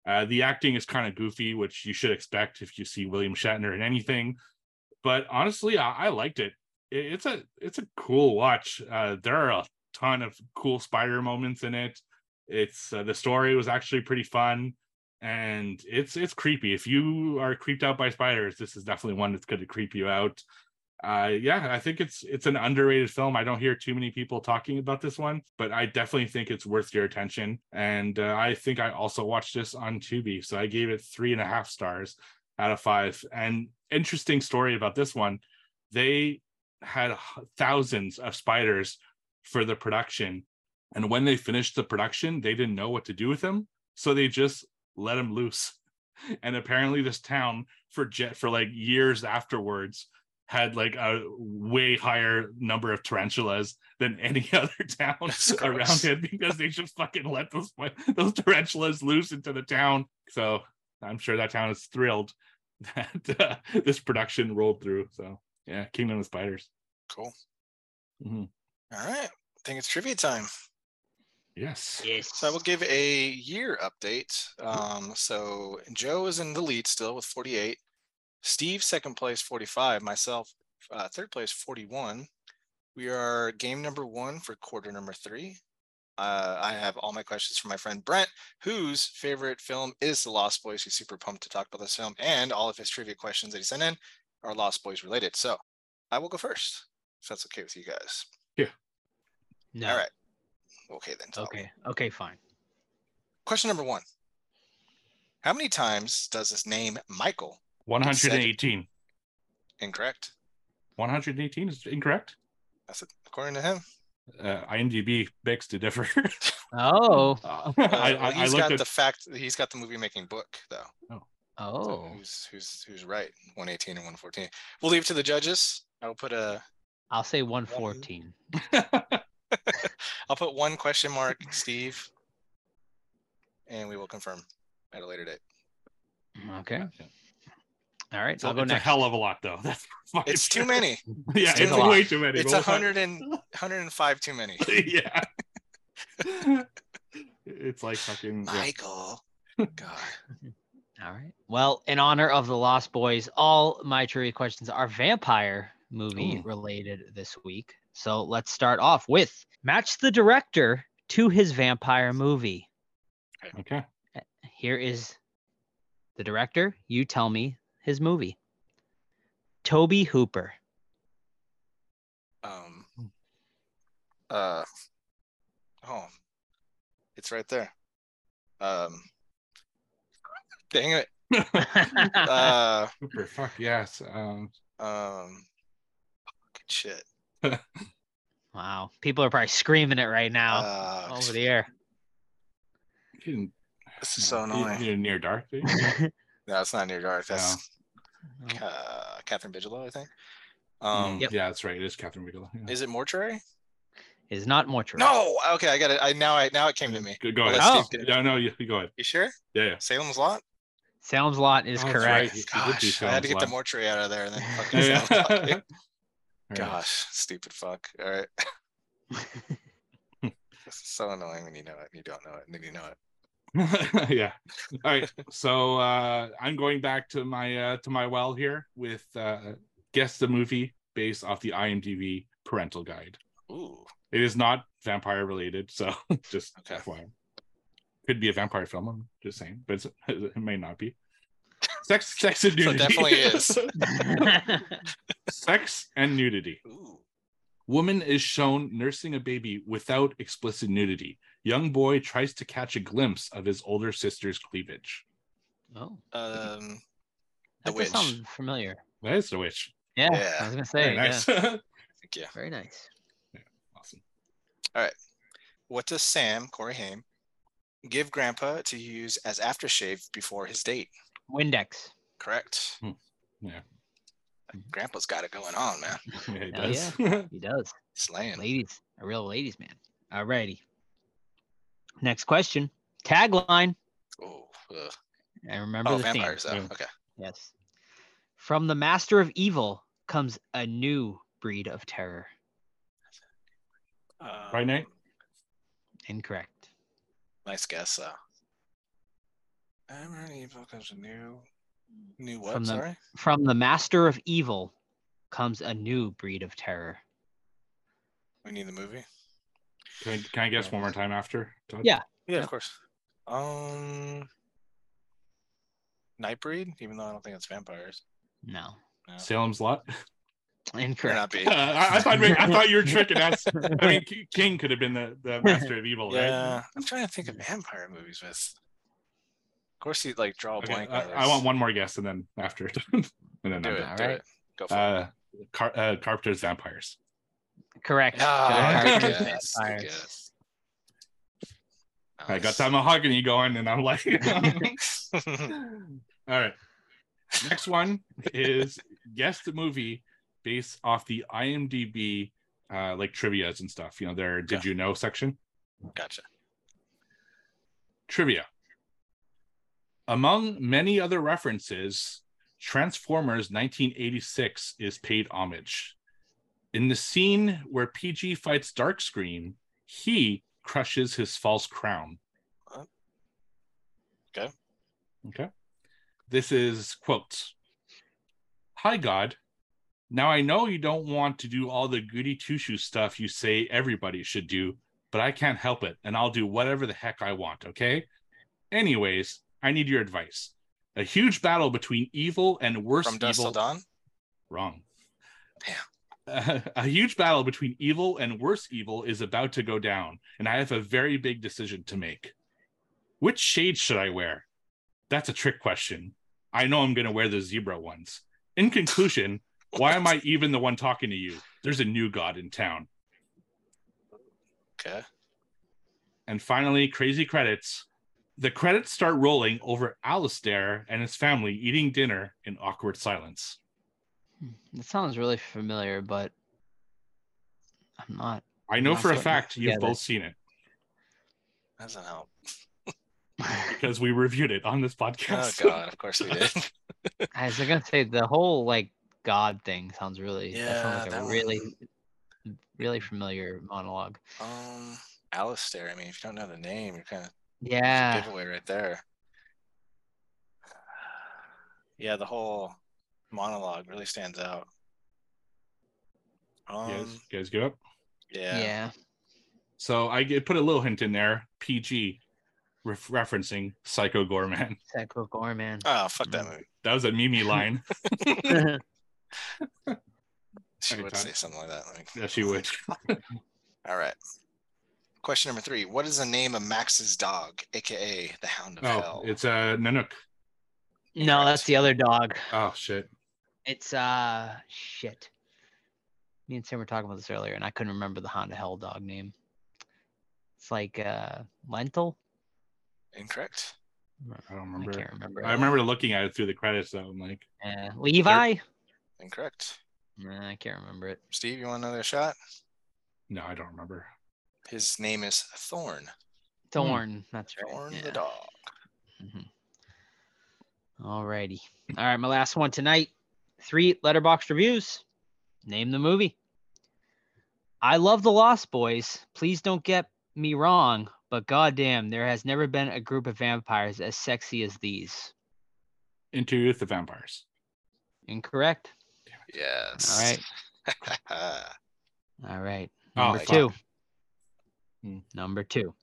Uh, the acting is kind of goofy, which you should expect if you see William Shatner in anything. But honestly, I, I liked it. it. It's a it's a cool watch. Uh, there are a ton of cool spider moments in it. It's uh, the story was actually pretty fun, and it's it's creepy. If you are creeped out by spiders, this is definitely one that's going to creep you out. Uh, yeah, I think it's it's an underrated film. I don't hear too many people talking about this one, but I definitely think it's worth your attention. And uh, I think I also watched this on Tubi, so I gave it three and a half stars out of five. And interesting story about this one, they had thousands of spiders for the production. And when they finished the production, they didn't know what to do with them. so they just let him loose. And apparently, this town for jet for like years afterwards had like a way higher number of tarantulas than any other town around it because they just fucking let those those tarantulas loose into the town. So I'm sure that town is thrilled that uh, this production rolled through. So yeah, Kingdom of Spiders. Cool. Mhm. All right. I think it's trivia time. Yes. Yes. So I will give a year update. Um, so Joe is in the lead still with 48. Steve second place 45. Myself uh, third place 41. We are game number one for quarter number three. Uh, I have all my questions from my friend Brent, whose favorite film is The Lost Boys. He's super pumped to talk about this film, and all of his trivia questions that he sent in are Lost Boys related. So I will go first, if that's okay with you guys. No. All right. Okay then. Tom. Okay. Okay. Fine. Question number one. How many times does his name Michael 118. incorrect? 118 is incorrect. That's it, according to him. Uh, IMDb begs to differ. Oh. Uh, Uh, I, I, I he's looked got at the fact. He's got the movie making book though. So Oh. who's who's who's right? 118 and 114. We'll leave it to the judges. I'll put a. I'll say 114. I'll put one question mark, Steve, and we will confirm at a later date. Okay. All right. So I'll go it's next. a hell of a lot though. That's fucking It's too many. yeah, it's it's too way too many. It's We'll 100 and 105 too many. yeah. it's like fucking yeah. Michael. God. All right. Well, in honor of the Lost Boys, all my trivia questions are vampire movie Ooh. related this week. So let's start off with match the director to his vampire movie. Okay. Here is the director. You tell me his movie. Tobe Hooper. Um. Uh. Oh. It's right there. Um. Dang it. Uh. Super. Fuck yes. Um, Um. Shit. wow. People are probably screaming it right now Uh, over the air. you this is so annoying. You're near dark. did you? No, it's not near dark. That's No. uh, Kathryn Bigelow, I think. Um, Mm, Yep. Yeah, that's right. It is Kathryn Bigelow. Yeah. is it mortuary? Is not mortuary. No. Okay, I got it. I now I now it came to me. Go, go ahead. Oh. Steve. No, no, you, you go ahead. You sure? Yeah, yeah. Salem's Lot. Salem's Lot is Oh, correct. right. He- he did do Gosh, I had to Salem's get the mortuary out of there and then fucking Yeah, Gosh, stupid fuck. All right. This is so annoying when you know it and you don't know it and then you know it. yeah. All right. So uh I'm going back to my uh to my well here with uh guess the movie based off the IMDb parental guide. Ooh. It is not vampire related, so just Okay. FYI. Could be a vampire film, I'm just saying, but it's, it may not be. Sex sex and So nudity. definitely is. sex and nudity. Ooh. Woman is shown nursing a baby without explicit nudity. Young boy tries to catch a glimpse of his older sister's cleavage. oh, Um. that The does Witch. sound familiar. That is the witch. Yeah, Yeah. I was gonna say. Very nice. yeah. Thank you. Very nice. Yeah, awesome. All right. What does Sam Corey Haim give Grandpa to use as aftershave before his date? Windex. Correct. Hmm. Yeah. Grandpa's got it going on, man. Yeah, it Hell does. He does. Slaying. Ladies, a real ladies man. Alrighty. Next question. Tagline. Oh, ugh. I remember oh the theme. vampires though. Okay. Yes. From the master of evil comes a new breed of terror. Right, Nate? Um, Incorrect. Nice guess. though. Hammer and evil comes a new, new what? From the- Sorry. From the master of evil comes a new breed of terror. We need the movie. Can I, can I guess one more time after? Todd? Yeah. Yeah, Yeah. of course. Um, Nightbreed. Even though I don't think it's vampires. No. No. Salem's Lot. Could Incorrect. not be. I, I thought I thought you were tricking us. I mean, King could have been the, the master of evil, right? Yeah, I'm trying to think of vampire movies with. Of course, you like draw a Okay, blank. I, I want one more guess, and then after, and then Do I'm it. done. Do Alright. it. Go for it. Uh, Car- uh, Carpenter's Vampires. Correct. Good good Carpenter's guess, good Vampires. guess. I got Nice. that mahogany going, and I'm like, all right. Next one is guess the movie based off the IMDb uh like trivia's and stuff. You know, their did Okay. you know section. Gotcha. Trivia. Among many other references, Transformers 1986 is paid homage. In the scene where PG fights Darkscream, he crushes his false crown. Okay. Okay. This is quotes. Hi, God. Now I know you don't want to do all the goody two shoe stuff you say everybody should do, but I can't help it, and I'll do whatever the heck I want, okay? Anyways, I need your advice. A huge battle between evil and worse From evil. Till Dawn. Wrong. Damn. a huge battle between evil and worse evil is about to go down, and I have a very big decision to make. Which shade should I wear? That's a trick question. I know I'm going to wear the zebra ones. In conclusion, why am I even the one talking to you? There's a new god in town. Okay. And finally, crazy credits. The credits start rolling over Alistair and his family eating dinner in awkward silence. It sounds really familiar, but I'm not. I know Not for a fact you've together. both seen it Doesn't help. because we reviewed it on this podcast. Oh. God, of course we did. I was gonna say the whole like God thing sounds really. yeah, that sounds like that a one- really, really familiar monologue. um, Alistair. I mean, if you don't know the name, you're kind of Yeah. giveaway right there. Yeah, the whole monologue really stands out. You Um, guys, you guys go up. yeah. Yeah. So I get, put a little hint in there. PG, ref- referencing Psycho Goreman. Psycho Goreman. Oh, fuck that movie. That was a Mimi line. She Alright, would say something like that. Like, yeah, she would. all right. Question number three. What is the name of Max's dog, aka the Hound of Oh, Hell? it's a Nanook. no, that's the other dog. Oh shit. It's uh shit. Me and Sam were talking about this earlier, and I couldn't remember the Honda Hell dog name. It's like uh lentil. Incorrect. I don't remember. I remember. can't remember. I remember looking at it through the credits though. I'm like, Uh, Levi. Incorrect. Nah, I can't remember it. Steve, you want another shot? no, I don't remember. His name is Thorn. Thorn. That's right. Thorn yeah. the dog. All righty, All right, my last one tonight. Three letterboxd reviews. Name the movie. I love the Lost Boys. Please don't get me wrong, but goddamn, there has never been a group of vampires as sexy as these. Interview with the Vampires. Incorrect. Yes. All right. All right. Oh, Number fuck. two. Hmm. Number two.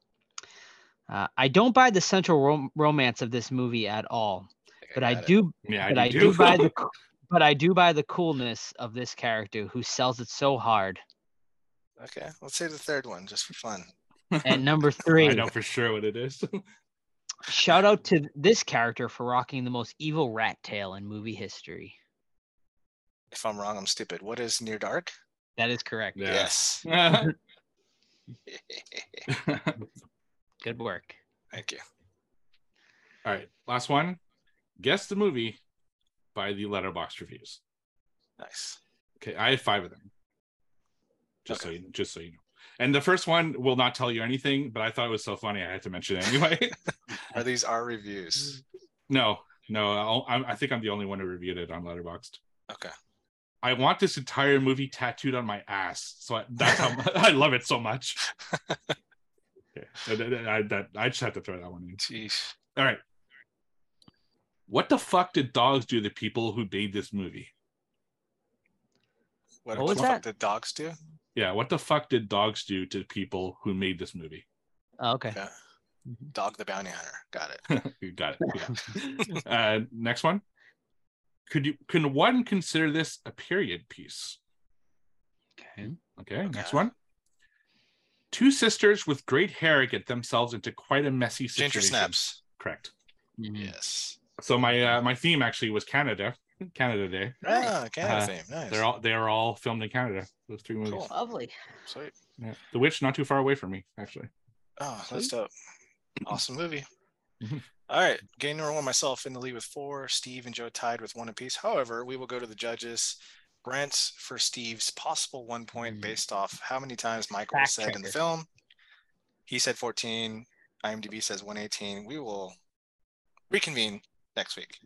Uh, I don't buy the central rom- romance of this movie at all, but I got do Yeah, but I do. do buy the but I do buy the coolness of this character who sells it so hard. Okay, let's say the third one just for fun. And number three, I know for sure what it is. shout out to this character for rocking the most evil rat tail in movie history. If I'm wrong, I'm stupid. What is Near Dark? That is correct. Yeah. Yes. Good work. Thank you. All right, last one. Guess the movie by the letterboxd reviews. Nice. Okay, I have five of them. Just so you, just so you know. And the first one will not tell you anything, but I thought it was so funny I had to mention it anyway. Are these our reviews? no, no, I'll, I, I think I'm the only one who reviewed it on Letterboxd. Okay. I want this entire movie tattooed on my ass, so I, that's how I love it so much. Okay, so that- I, that, I just have to throw that one in. Jeez. All right. What the fuck did dogs do to the people who made this movie? What, What was the fuck that? did dogs do? Yeah, what the fuck did dogs do to people who made this movie? Oh, okay. Yeah. Mhm. Dog the bounty hunter. Got it. you got it. Yeah. uh, next one. Could you can one consider this a period piece? Okay. Okay, next one. Two sisters with great hair get themselves into quite a messy situation. Ginger snaps. Correct. Mhm. Yes. So my uh, my theme actually was Canada, Canada Day. Ah, Canada Uh, theme. Nice. They're all they are all filmed in Canada. Those three movies. Cool. Lovely. Sweet. Yeah. The Witch not too far away from me actually. Oh, that's dope. Awesome movie. All right, game number one, myself in the lead with four. Steve and Joe tied with one apiece. However, we will go to the judges. Brent for Steve's possible one point Mm. based off how many times Michael Fact said in the film. He said 14. IMDb says 118. We will reconvene next week.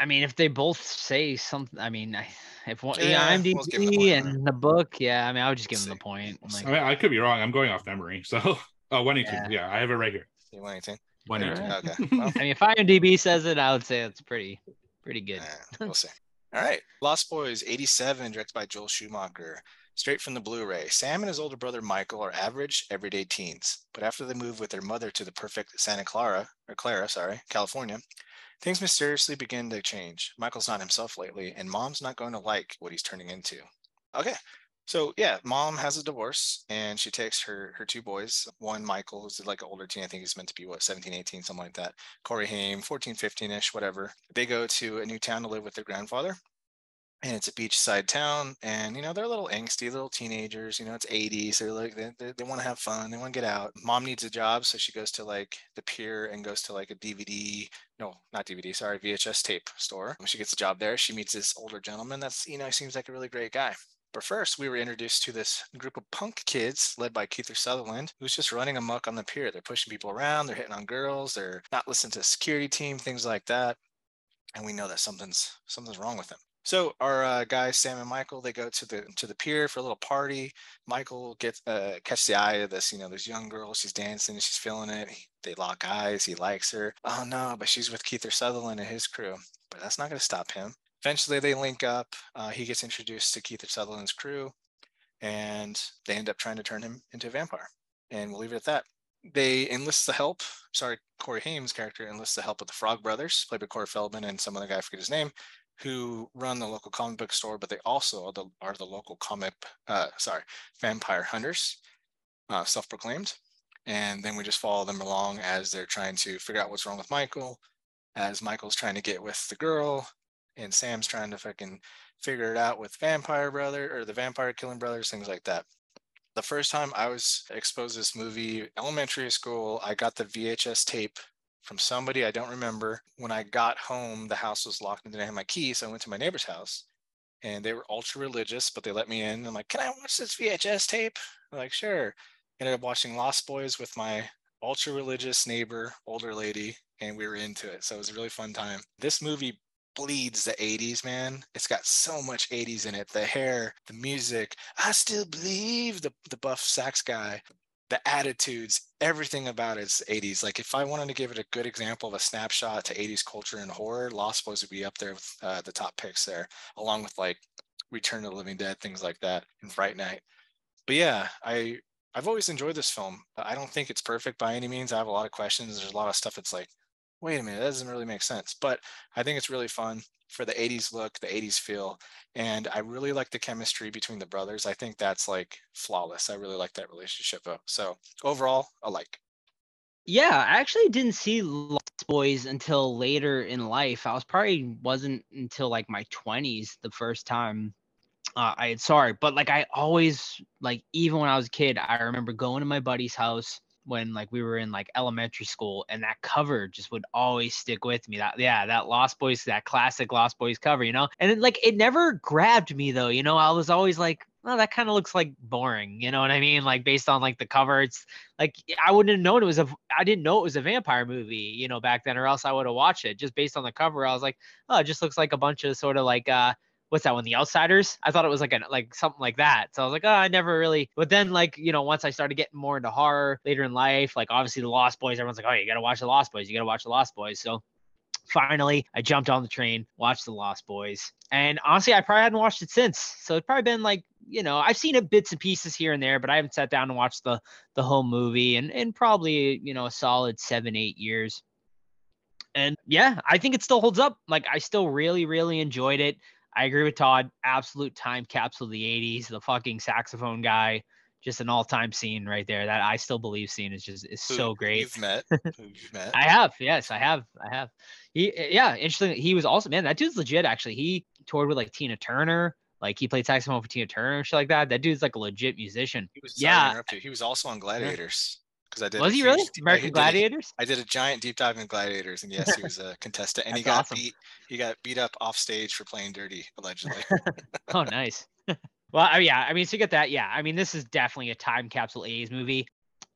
I mean, if they both say something, I mean, if one, Yeah, yeah, we'll IMDb the point, and the book, yeah, I mean, I would just give We'll them the point. Like, I mean, I could be wrong. I'm going off memory. So, oh, 118. Yeah. Yeah, I have it right here. 118? 118. Alright. Okay. Well, I mean, if IMDb says it, I would say it's pretty, pretty good. We'll see. All right. Lost Boys 87, directed by Joel Schumacher. Straight from the Blu ray. Sam and his older brother Michael are average, everyday teens. But after they move with their mother to the perfect Santa Clara, or Carla, sorry, California, things mysteriously begin to change. Michael's not himself lately, and mom's not going to like what he's turning into. Okay. So yeah, mom has a divorce and she takes her her two boys, one Michael, who's like an older teen, I think he's meant to be what, 17, 18, something like that. Corey Haim, 14, 15-ish, whatever. They go to a new town to live with their grandfather. And it's a beachside town, and you know they're a little angsty little teenagers. You know it's 80s. They're like they, they, they want to have fun. They want to get out. Mom needs a job, so she goes to like the pier and goes to like a DVD. No, not DVD. Sorry, VHS tape store. She gets a job there, she meets this older gentleman. That's you know seems like a really great guy. But first, we were introduced to this group of punk kids led by Kiefer Sutherland, who's just running amok on the pier. They're pushing people around, they're hitting on girls, they're not listening to the security team, things like that. And we know that something's something's wrong with them. So our uh, guys, Sam and Michael, they go to the to the pier for a little party. Michael gets uh, catches the eye of this, you know, this young girl. She's dancing, she's feeling it. He- they lock eyes. He likes her. Oh no, but she's with Kiefer Sutherland and his crew. But that's not going to stop him. Eventually, they link up. Uh, he gets introduced to Kiefer Sutherland's crew, and they end up trying to turn him into a vampire. And we'll leave it at that. They enlist the help. Sorry, Corey Haim's character enlists the help of the Frog Brothers, played by Corey Feldman and some other guy, I forget his name, who run the local comic book store, but they also are the, are the local comic, uh, sorry, vampire hunters, uh, self-proclaimed. And then we just follow them along as they're trying to figure out what's wrong with Michael, as Michael's trying to get with the girl, and Sam's trying to fucking figure it out with Vampire Brother or the Vampire Killing Brothers, things like that. The first time I was exposed to this movie, elementary school, I got the VHS tape from somebody I don't remember. When I got home, the house was locked and didn't have my key, so I went to my neighbor's house. And they were ultra religious, but they let me in. I'm like, "Can I watch this VHS tape?" They're like, "Sure." Ended up watching Lost Boys with my ultra religious neighbor, older lady, and we were into it. So it was a really fun time. This movie bleeds the 80s, man. It's got so much 80s in it. The hair, the music. I still believe the the buff sax guy, the attitudes, everything about it's 80s. Like if I wanted to give it a good example of a snapshot to 80s culture and horror, Lost Boys would be up there with uh, the top picks there, along with like Return of the Living Dead, things like that, and Fright Night. But yeah, I I've always enjoyed this film. I don't think it's perfect by any means. I have a lot of questions. There's a lot of stuff that's like, wait a minute, that doesn't really make sense. But I think it's really fun for the 80s look, the 80s feel. And I really like the chemistry between the brothers. I think that's like flawless. I really like that relationship. So overall, I like. Yeah, I actually didn't see Lost Boys until later in life. I was probably wasn't until like my 20s the first time uh, I had saw it. But like I always like even when I was a kid, I remember going to my buddy's house when like we were in like elementary school and that cover just would always stick with me. That yeah, that Lost Boys, that classic Lost Boys cover, you know? And it, like it never grabbed me though, you know. I was always like, well, that kind of looks like boring, you know what I mean? Like based on like the cover, it's like I wouldn't have known it was a I didn't know it was a vampire movie, you know, back then, or else I would have watched it. Just based on the cover, I was like, oh, it just looks like a bunch of sort of like uh what's that one? The Outsiders. I thought it was like an like something like that. So I was like, oh, I never really. But then like you know, once I started getting more into horror later in life, like obviously the Lost Boys, everyone's like, oh, you gotta watch the Lost Boys. You gotta watch the Lost Boys. So finally I jumped on the train, watched the Lost Boys. And honestly, I probably hadn't watched it since. So it's probably been like, you know, I've seen it bits and pieces here and there, but I haven't sat down and watched the the whole movie and and probably, you know, a solid seven, eight years. And yeah, I think it still holds up. Like I still really, really enjoyed it. I agree with Todd. Absolute time capsule of the 80s. The fucking saxophone guy, just an all-time scene right there. That I still believe scene is just is Who so great. You've met. You've met. I have, yes, I have, I have. He, yeah, interesting. He was also, man, that dude's legit. Actually, he toured with like Tina Turner. Like he played saxophone for Tina Turner and shit like that. That dude's like a legit musician. He was, yeah. He was also on Gladiators. Because I did. Was he really? deep- I American did a- Gladiators? I did a giant deep dive in gladiators, and yes, he was a contestant, and he got awesome. beat. He got beat up off stage for playing dirty, allegedly. Oh, nice. well, I- yeah. I mean, so you get that. Yeah. I mean, this is definitely a time capsule A's movie.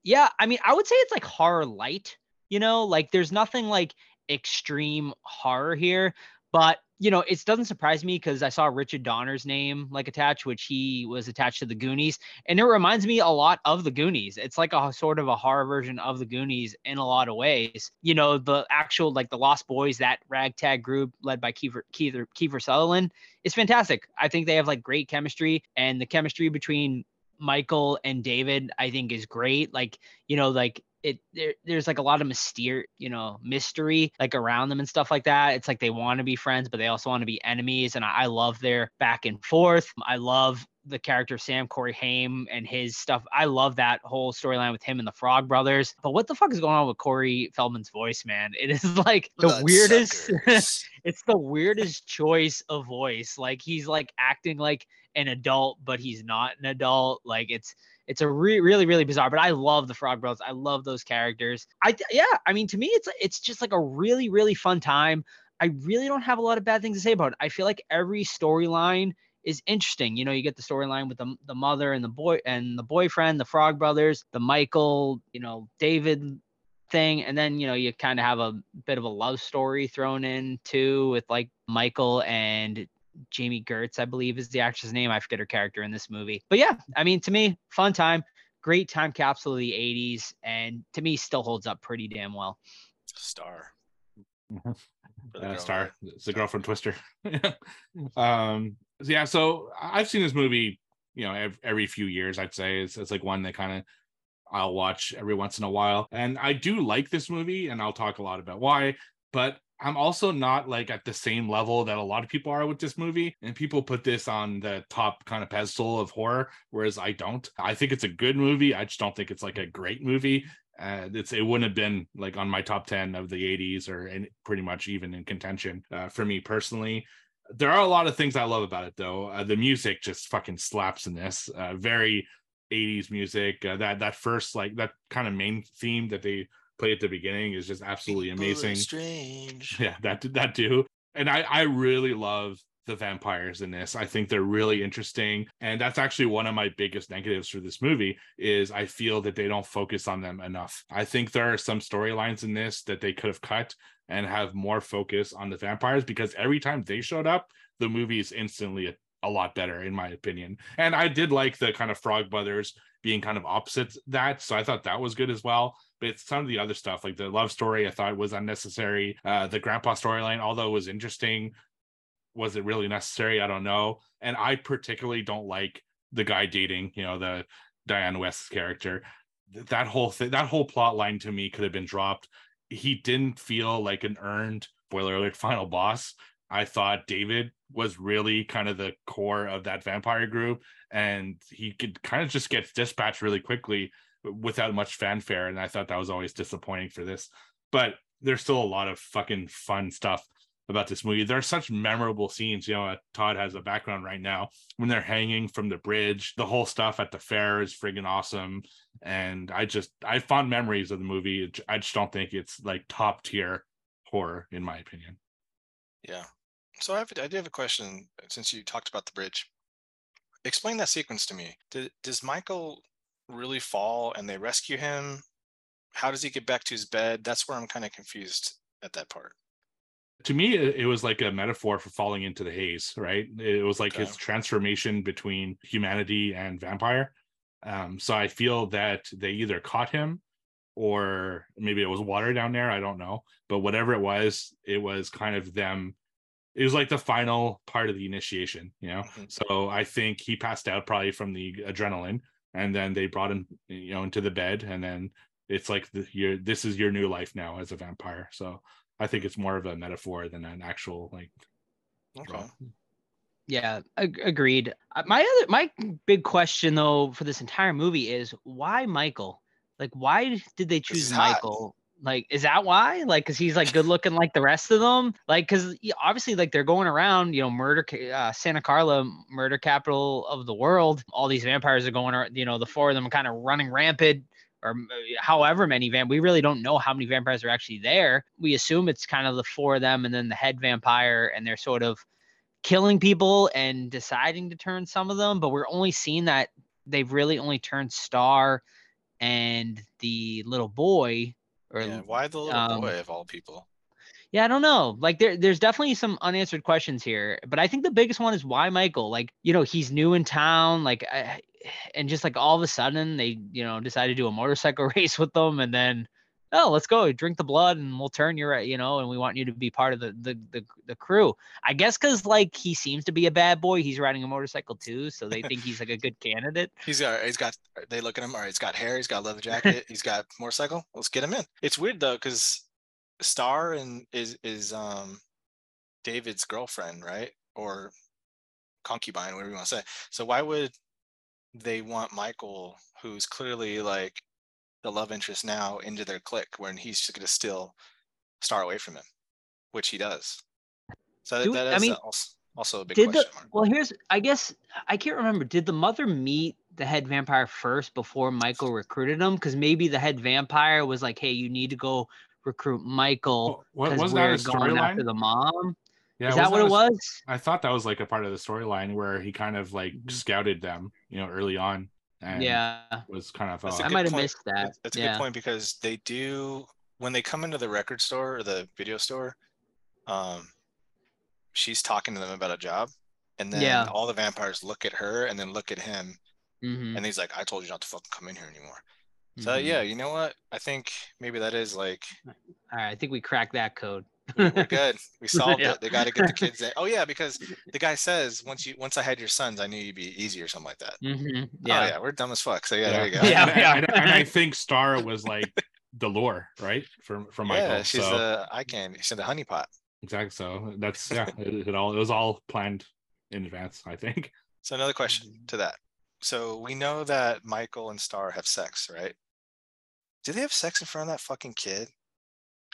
Yeah. I mean, I would say it's like horror light, you know, like there's nothing like extreme horror here, but you know, it doesn't surprise me because I saw Richard Donner's name like attached, which he was attached to the Goonies, and it reminds me a lot of the Goonies. It's like a sort of a horror version of the Goonies in a lot of ways. You know, the actual like the Lost Boys, that ragtag group led by Kiefer Kiefer, Kiefer Sutherland is fantastic. I think they have like great chemistry, and the chemistry between Michael and David, I think, is great. Like, you know, like it there, there's like a lot of mystery, you know mystery like around them and stuff like that. It's like they want to be friends but they also want to be enemies and I, I love their back and forth. I love the character sam corey haim and his stuff. I love that whole storyline with him and the frog brothers. But what the fuck is going on with corey feldman's voice man? It is like the weirdest it's the weirdest choice of voice. Like he's like acting like an adult, but he's not an adult. Like it's it's a re- really really bizarre. But I love the Frog Brothers. I love those characters. I yeah. I mean, to me, it's it's just like a really really fun time. I really don't have a lot of bad things to say about it. I feel like every storyline is interesting. You know, you get the storyline with the the mother and the boy and the boyfriend, the Frog Brothers, the Michael, you know, David thing and then you know you kind of have a bit of a love story thrown in too with like michael and jami gertz i believe is the actress name. I forget her character in this movie. But yeah i mean to me fun time. Great time capsule of the 80s and to me still holds up pretty damn well. Star. For the uh, star. it's the girl from twister. Um so yeah so I- i've seen this movie you know every, every few years i'd say. It's, it's like one that kind of i'll watch every once in a while. And i do like this movie and i'll talk a lot about why. But i'm also not like at the same level that a lot of people are with this movie and people put this on the top kind of pedestal of horror whereas i don't. I think it's a good movie i just don't think it's like a great movie uh, it's it wouldn't have been like on my top 10 of the 80s or in, pretty much even in contention uh, for me personally. There are a lot of things i love about it though. Uh, the music just fucking slaps in this uh, very 80s music uh, that that first like that kind of main theme that they play at the beginning is just absolutely People amazing. Strange. yeah that did that too and i i really love the vampires in this. I think they're really interesting. And that's actually one of my biggest negatives for this movie is i feel that they don't focus on them enough. I think there are some storylines in this that they could have cut and have more focus on the vampires because every time they showed up the movie is instantly a, a lot better in my opinion. And i did like the kind of frog brothers being kind of opposite that so i thought that was good as well but some of the other stuff like the love story i thought was unnecessary uh the grandpa storyline although it was interesting was it really necessary? I don't know. And i particularly don't like the guy dating you know the dianne wiest's character. That whole thing that whole plot line to me could have been dropped. He didn't feel like an earned spoiler alert final boss. I thought david was really kind of the core of that vampire group and he could kind of just get dispatched really quickly without much fanfare and i thought that was always disappointing for this but there's still a lot of fucking fun stuff about this movie there are such memorable scenes you know uh, todd has a background right now when they're hanging from the bridge the whole stuff at the fair is friggin' awesome and i just i fond memories of the movie I just don't think it's like top tier horror in my opinion Yeah. So I have I do have a question since you talked about the bridge. Explain that sequence to me. Did, does Michael really fall and they rescue him? How does he get back to his bed? That's where I'm kind of confused at that part. to me it, was like a metaphor for falling into the haze right it was like his transformation between humanity and vampire um so i feel that they either caught him or maybe it was water down there i don't know but whatever it was it was kind of them it was like the final part of the initiation you know Mhm. so i think he passed out probably from the adrenaline and then they brought him you know into the bed and then it's like the, your this is your new life now as a vampire so i think it's more of a metaphor than an actual like Okay. Yeah, ag- agreed. Uh, My other my big question though for this entire movie is why Michael? Like why did they choose. Michael? Like is that why? Like cuz he's like good looking like the rest of them? Like cuz obviously like they're going around, you know, murder uh, Santa Carla, murder capital of the world. All these vampires are going ar- you know, the four of them kind of running rampant or however many vamp. We really don't know how many vampires are actually there. We assume it's kind of the four of them and then the head vampire, and they're sort of killing people and deciding to turn some of them. But we're only seeing that they've really only turned Star and the little boy. Or Yeah, why the little um, boy of all people? yeah, I don't know. Like there, there's definitely some unanswered questions here. But I think the biggest one is why Michael. Like you know, he's new in town. Like, I, and just like all of a sudden they, you know, decide to do a motorcycle race with them, and then oh, let's go drink the blood, and we'll turn you you know, and we want you to be part of the the the, the crew. I guess because like he seems to be a bad boy. He's riding a motorcycle too, so they think he's like a good candidate. He's got he's got they look at him, all right, he's got hair, he's got leather jacket, he's got motorcycle. Let's get him in. It's weird though, because Star and is is um David's girlfriend, right? Or concubine, whatever you want to say. So why would they want Michael, who's clearly like the love interest now, into their clique when he's just gonna steal Star away from him, which he does. So Do- that I is mean, also, also a big Did the question mark. well? Here's I guess I can't remember. Did the mother meet the head vampire first before Michael recruited him? Because maybe the head vampire was like, "Hey, you need to go recruit Michael What because was that we're a going after the mom." Yeah, Is that what wasn't it was? I thought that was like a part of the storyline where he kind of like scouted them, you know, early on, and Yeah, was kind of That's uh, I might have missed that. That's- That's a yeah. good point because they do when they come into the record store or the video store, um, she's talking to them about a job, and then Yeah. all the vampires look at her and then look at him, hmm and he's like, "I told you not to fucking come in here anymore." So yeah, you know what? I think maybe that is like All right, I think we cracked that code. We- we're good. We solved Yeah. it. They got to get the kids in. Oh yeah, because the guy says once you once I had your sons, I knew you'd be easy or something like that. hmm Yeah. Yeah. Oh yeah, we're dumb as fuck. So yeah, there you go. And- Yeah, and, we and- and I think Star was like the lure, right? From for Michael. Yeah, she's so the eye candy. She's the honeypot. exactly. So that's yeah, it, it all it was all planned in advance. I think. So another question to that. So we know that Michael and Star have sex, right? Do they have sex in front of that fucking kid?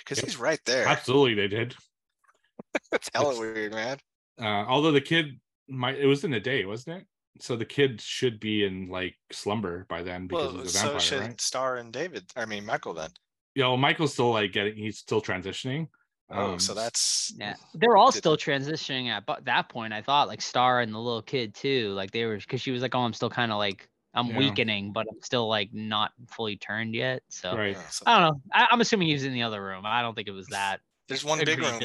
Because Yep. he's right there. Absolutely, they did. That's hella It's- weird, man. Uh, although the kid might, it was in the day, wasn't it? So the kid should be in like slumber by then because Well, he's a so vampire, should right? Star and David. I mean Michael then. You know, Michael's still like getting, he's still transitioning. Oh, so Um, that's Yeah, they're all Did- still transitioning at bu- that point. I thought like Star and the little kid too. Like they were because she was like, "Oh, I'm still kind of like I'm Yeah. weakening, but I'm still like not fully turned yet." So right. I don't know. I, I'm assuming he was in the other room. I don't think it was that. there's one big room.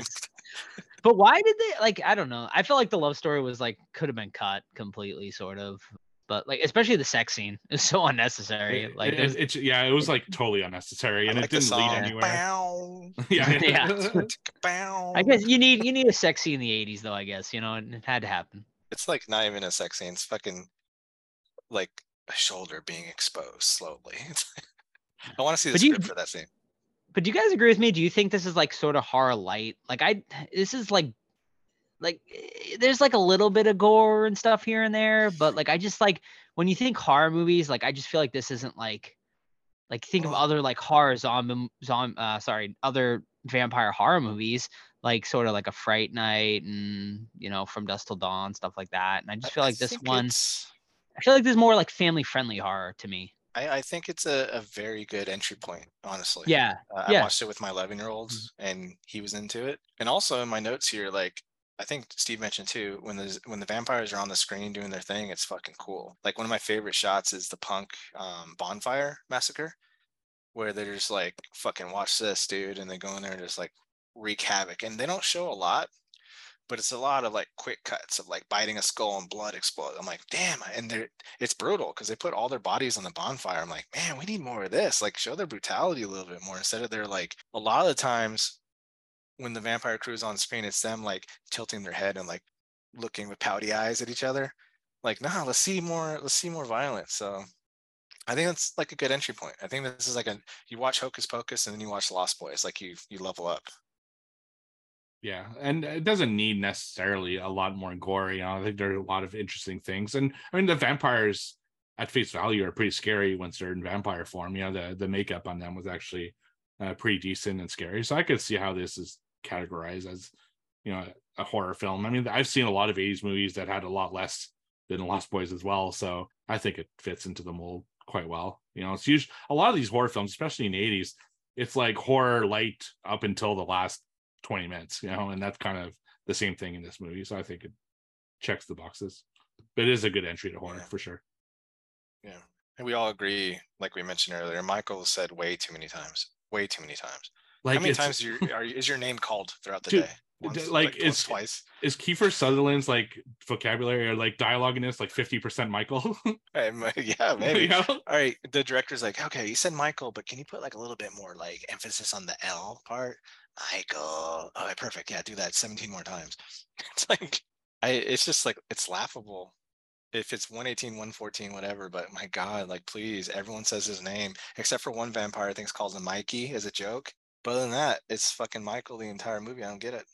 But why did they like? I don't know. I feel like the love story was like could have been cut completely, sort of. But like, especially the sex scene is so unnecessary. It- like, it- there's- it's yeah, it was like totally unnecessary, I and like it didn't lead anywhere. Bow, yeah, Yeah. bow. I guess you need you need a sex scene in the '80s, though. I guess you know, and it had to happen. It's like not even a sex scene. It's fucking like a shoulder being exposed slowly. I want to see the But you- script for that scene. But do you guys agree with me? Do you think this is like sort of horror light? Like I, this is like, like eh, there's like a little bit of gore and stuff here and there, but like I just like when you think horror movies, like I just feel like this isn't like, like think of other like horror zombie, zom, uh, sorry, other vampire horror movies, like sort of like a Fright Night and you know From Dusk Till Dawn stuff like that. And I just I- feel I like this think one, it's- I feel like this is more like family friendly horror to me. I, I think it's a, a very good entry point, honestly. Yeah, Uh, yeah. I watched it with my 11 year olds and he was into it. And also in my notes here, like I think Steve mentioned too, when the when the vampires are on the screen doing their thing, it's fucking cool. Like one of my favorite shots is the punk um, bonfire massacre, where they're just like, fucking watch this, dude, and they go in there and just like wreak havoc. And they don't show a lot, but it's a lot of like quick cuts of like biting a skull and blood explode. I'm like, damn, and they're it's brutal because they put all their bodies on the bonfire. I'm like, man, we need more of this. Like, show their brutality a little bit more instead of their like a lot of the times when the vampire crew is on screen, it's them like tilting their head and like looking with pouty eyes at each other. Like, nah, let's see more, let's see more violence. So I think that's like a good entry point. I think this is like a you watch Hocus Pocus and then you watch Lost Boys, like you you level up. Yeah, and it doesn't need necessarily a lot more gore. You know, I think there are a lot of interesting things, and I mean the vampires at face value are pretty scary once they're in vampire form. You know, the the makeup on them was actually uh, pretty decent and scary. So I could see how this is categorized as you know a horror film. I mean, I've seen a lot of '80s movies that had a lot less than Lost Boys as well, so I think it fits into the mold quite well. You know, it's usually a lot of these horror films, especially in the 80s, it's like horror light up until the last 20 minutes, you know, and that's kind of the same thing in this movie. So I think it checks the boxes. But it is a good entry to horror Yeah. for sure. Yeah. And we all agree, like we mentioned earlier, Michael said way too many times. Way too many times. Like How many times you, are, is your name called throughout the Dude, day? Once, like, once, it's- twice. is Kiefer Sutherland's like vocabulary or like dialogue in this like 50% Michael? Um, yeah, maybe. You know? All right. The director's like, okay, you said Michael, but can you put like a little bit more like emphasis on the L part? Michael. Right, perfect. Yeah, do that 17 more times. It's like, I, it's just like, it's laughable. If it's 118, 114, whatever, but my God, like, please, everyone says his name except for one vampire thinks calls him Mikey as a joke. But other than that, it's fucking Michael the entire movie. I don't get it.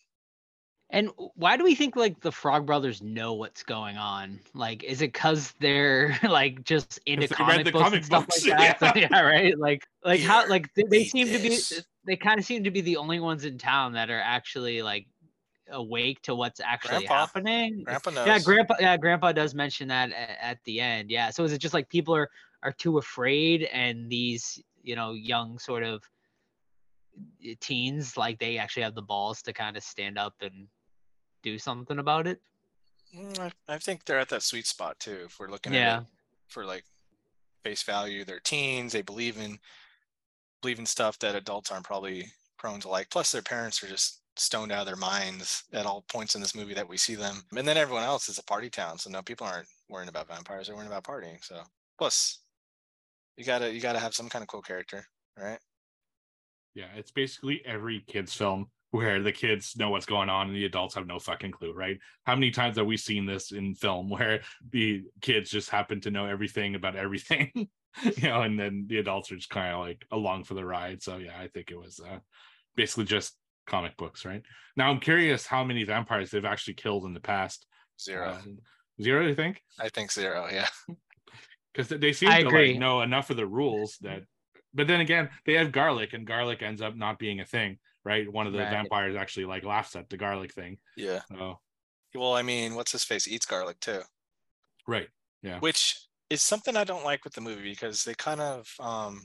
And why do we think like the Frog Brothers know what's going on? Like, is it because they're like just into 'Cause they read comic the books comic and stuff books, like that? So, yeah. yeah, right. Like, like how like they, they read seem to be they kind of seem to be the only ones in town that are actually like awake to what's actually Grandpa. happening. Grandpa knows. Yeah, grandpa. Yeah, grandpa does mention that a- at the end. Yeah. So is it just like people are are too afraid, and these you know young sort of eh, teens like they actually have the balls to kind of stand up and do something about it? Mm, I, I think they're at that sweet spot too. If we're looking at Yeah. it for like face value, they're teens. They believe in believe in stuff that adults aren't probably prone to like. Plus, their parents are just stoned out of their minds at all points in this movie that we see them. And then everyone else is a party town, so no people aren't worrying about vampires. They're worrying about partying. So plus, you gotta you gotta have some kind of cool character, right? Yeah, it's basically every kids film where the kids know what's going on and the adults have no fucking clue, right? How many times have we seen this in film where the kids just happen to know everything about everything, you know, and then the adults are just kind of like along for the ride. So yeah, I think it was uh, basically just comic books, right? Now I'm curious how many vampires they've actually killed in the past. Zero. Uh, zero, you think? I think zero. Yeah. because they seem I to agree. like know enough of the rules that but then again they have garlic and garlic ends up not being a thing right one of the Right. vampires actually like laughs at the garlic thing Yeah. oh Well, I mean, what's his face eats garlic too. right Yeah. which is something I don't like with the movie because they kind of um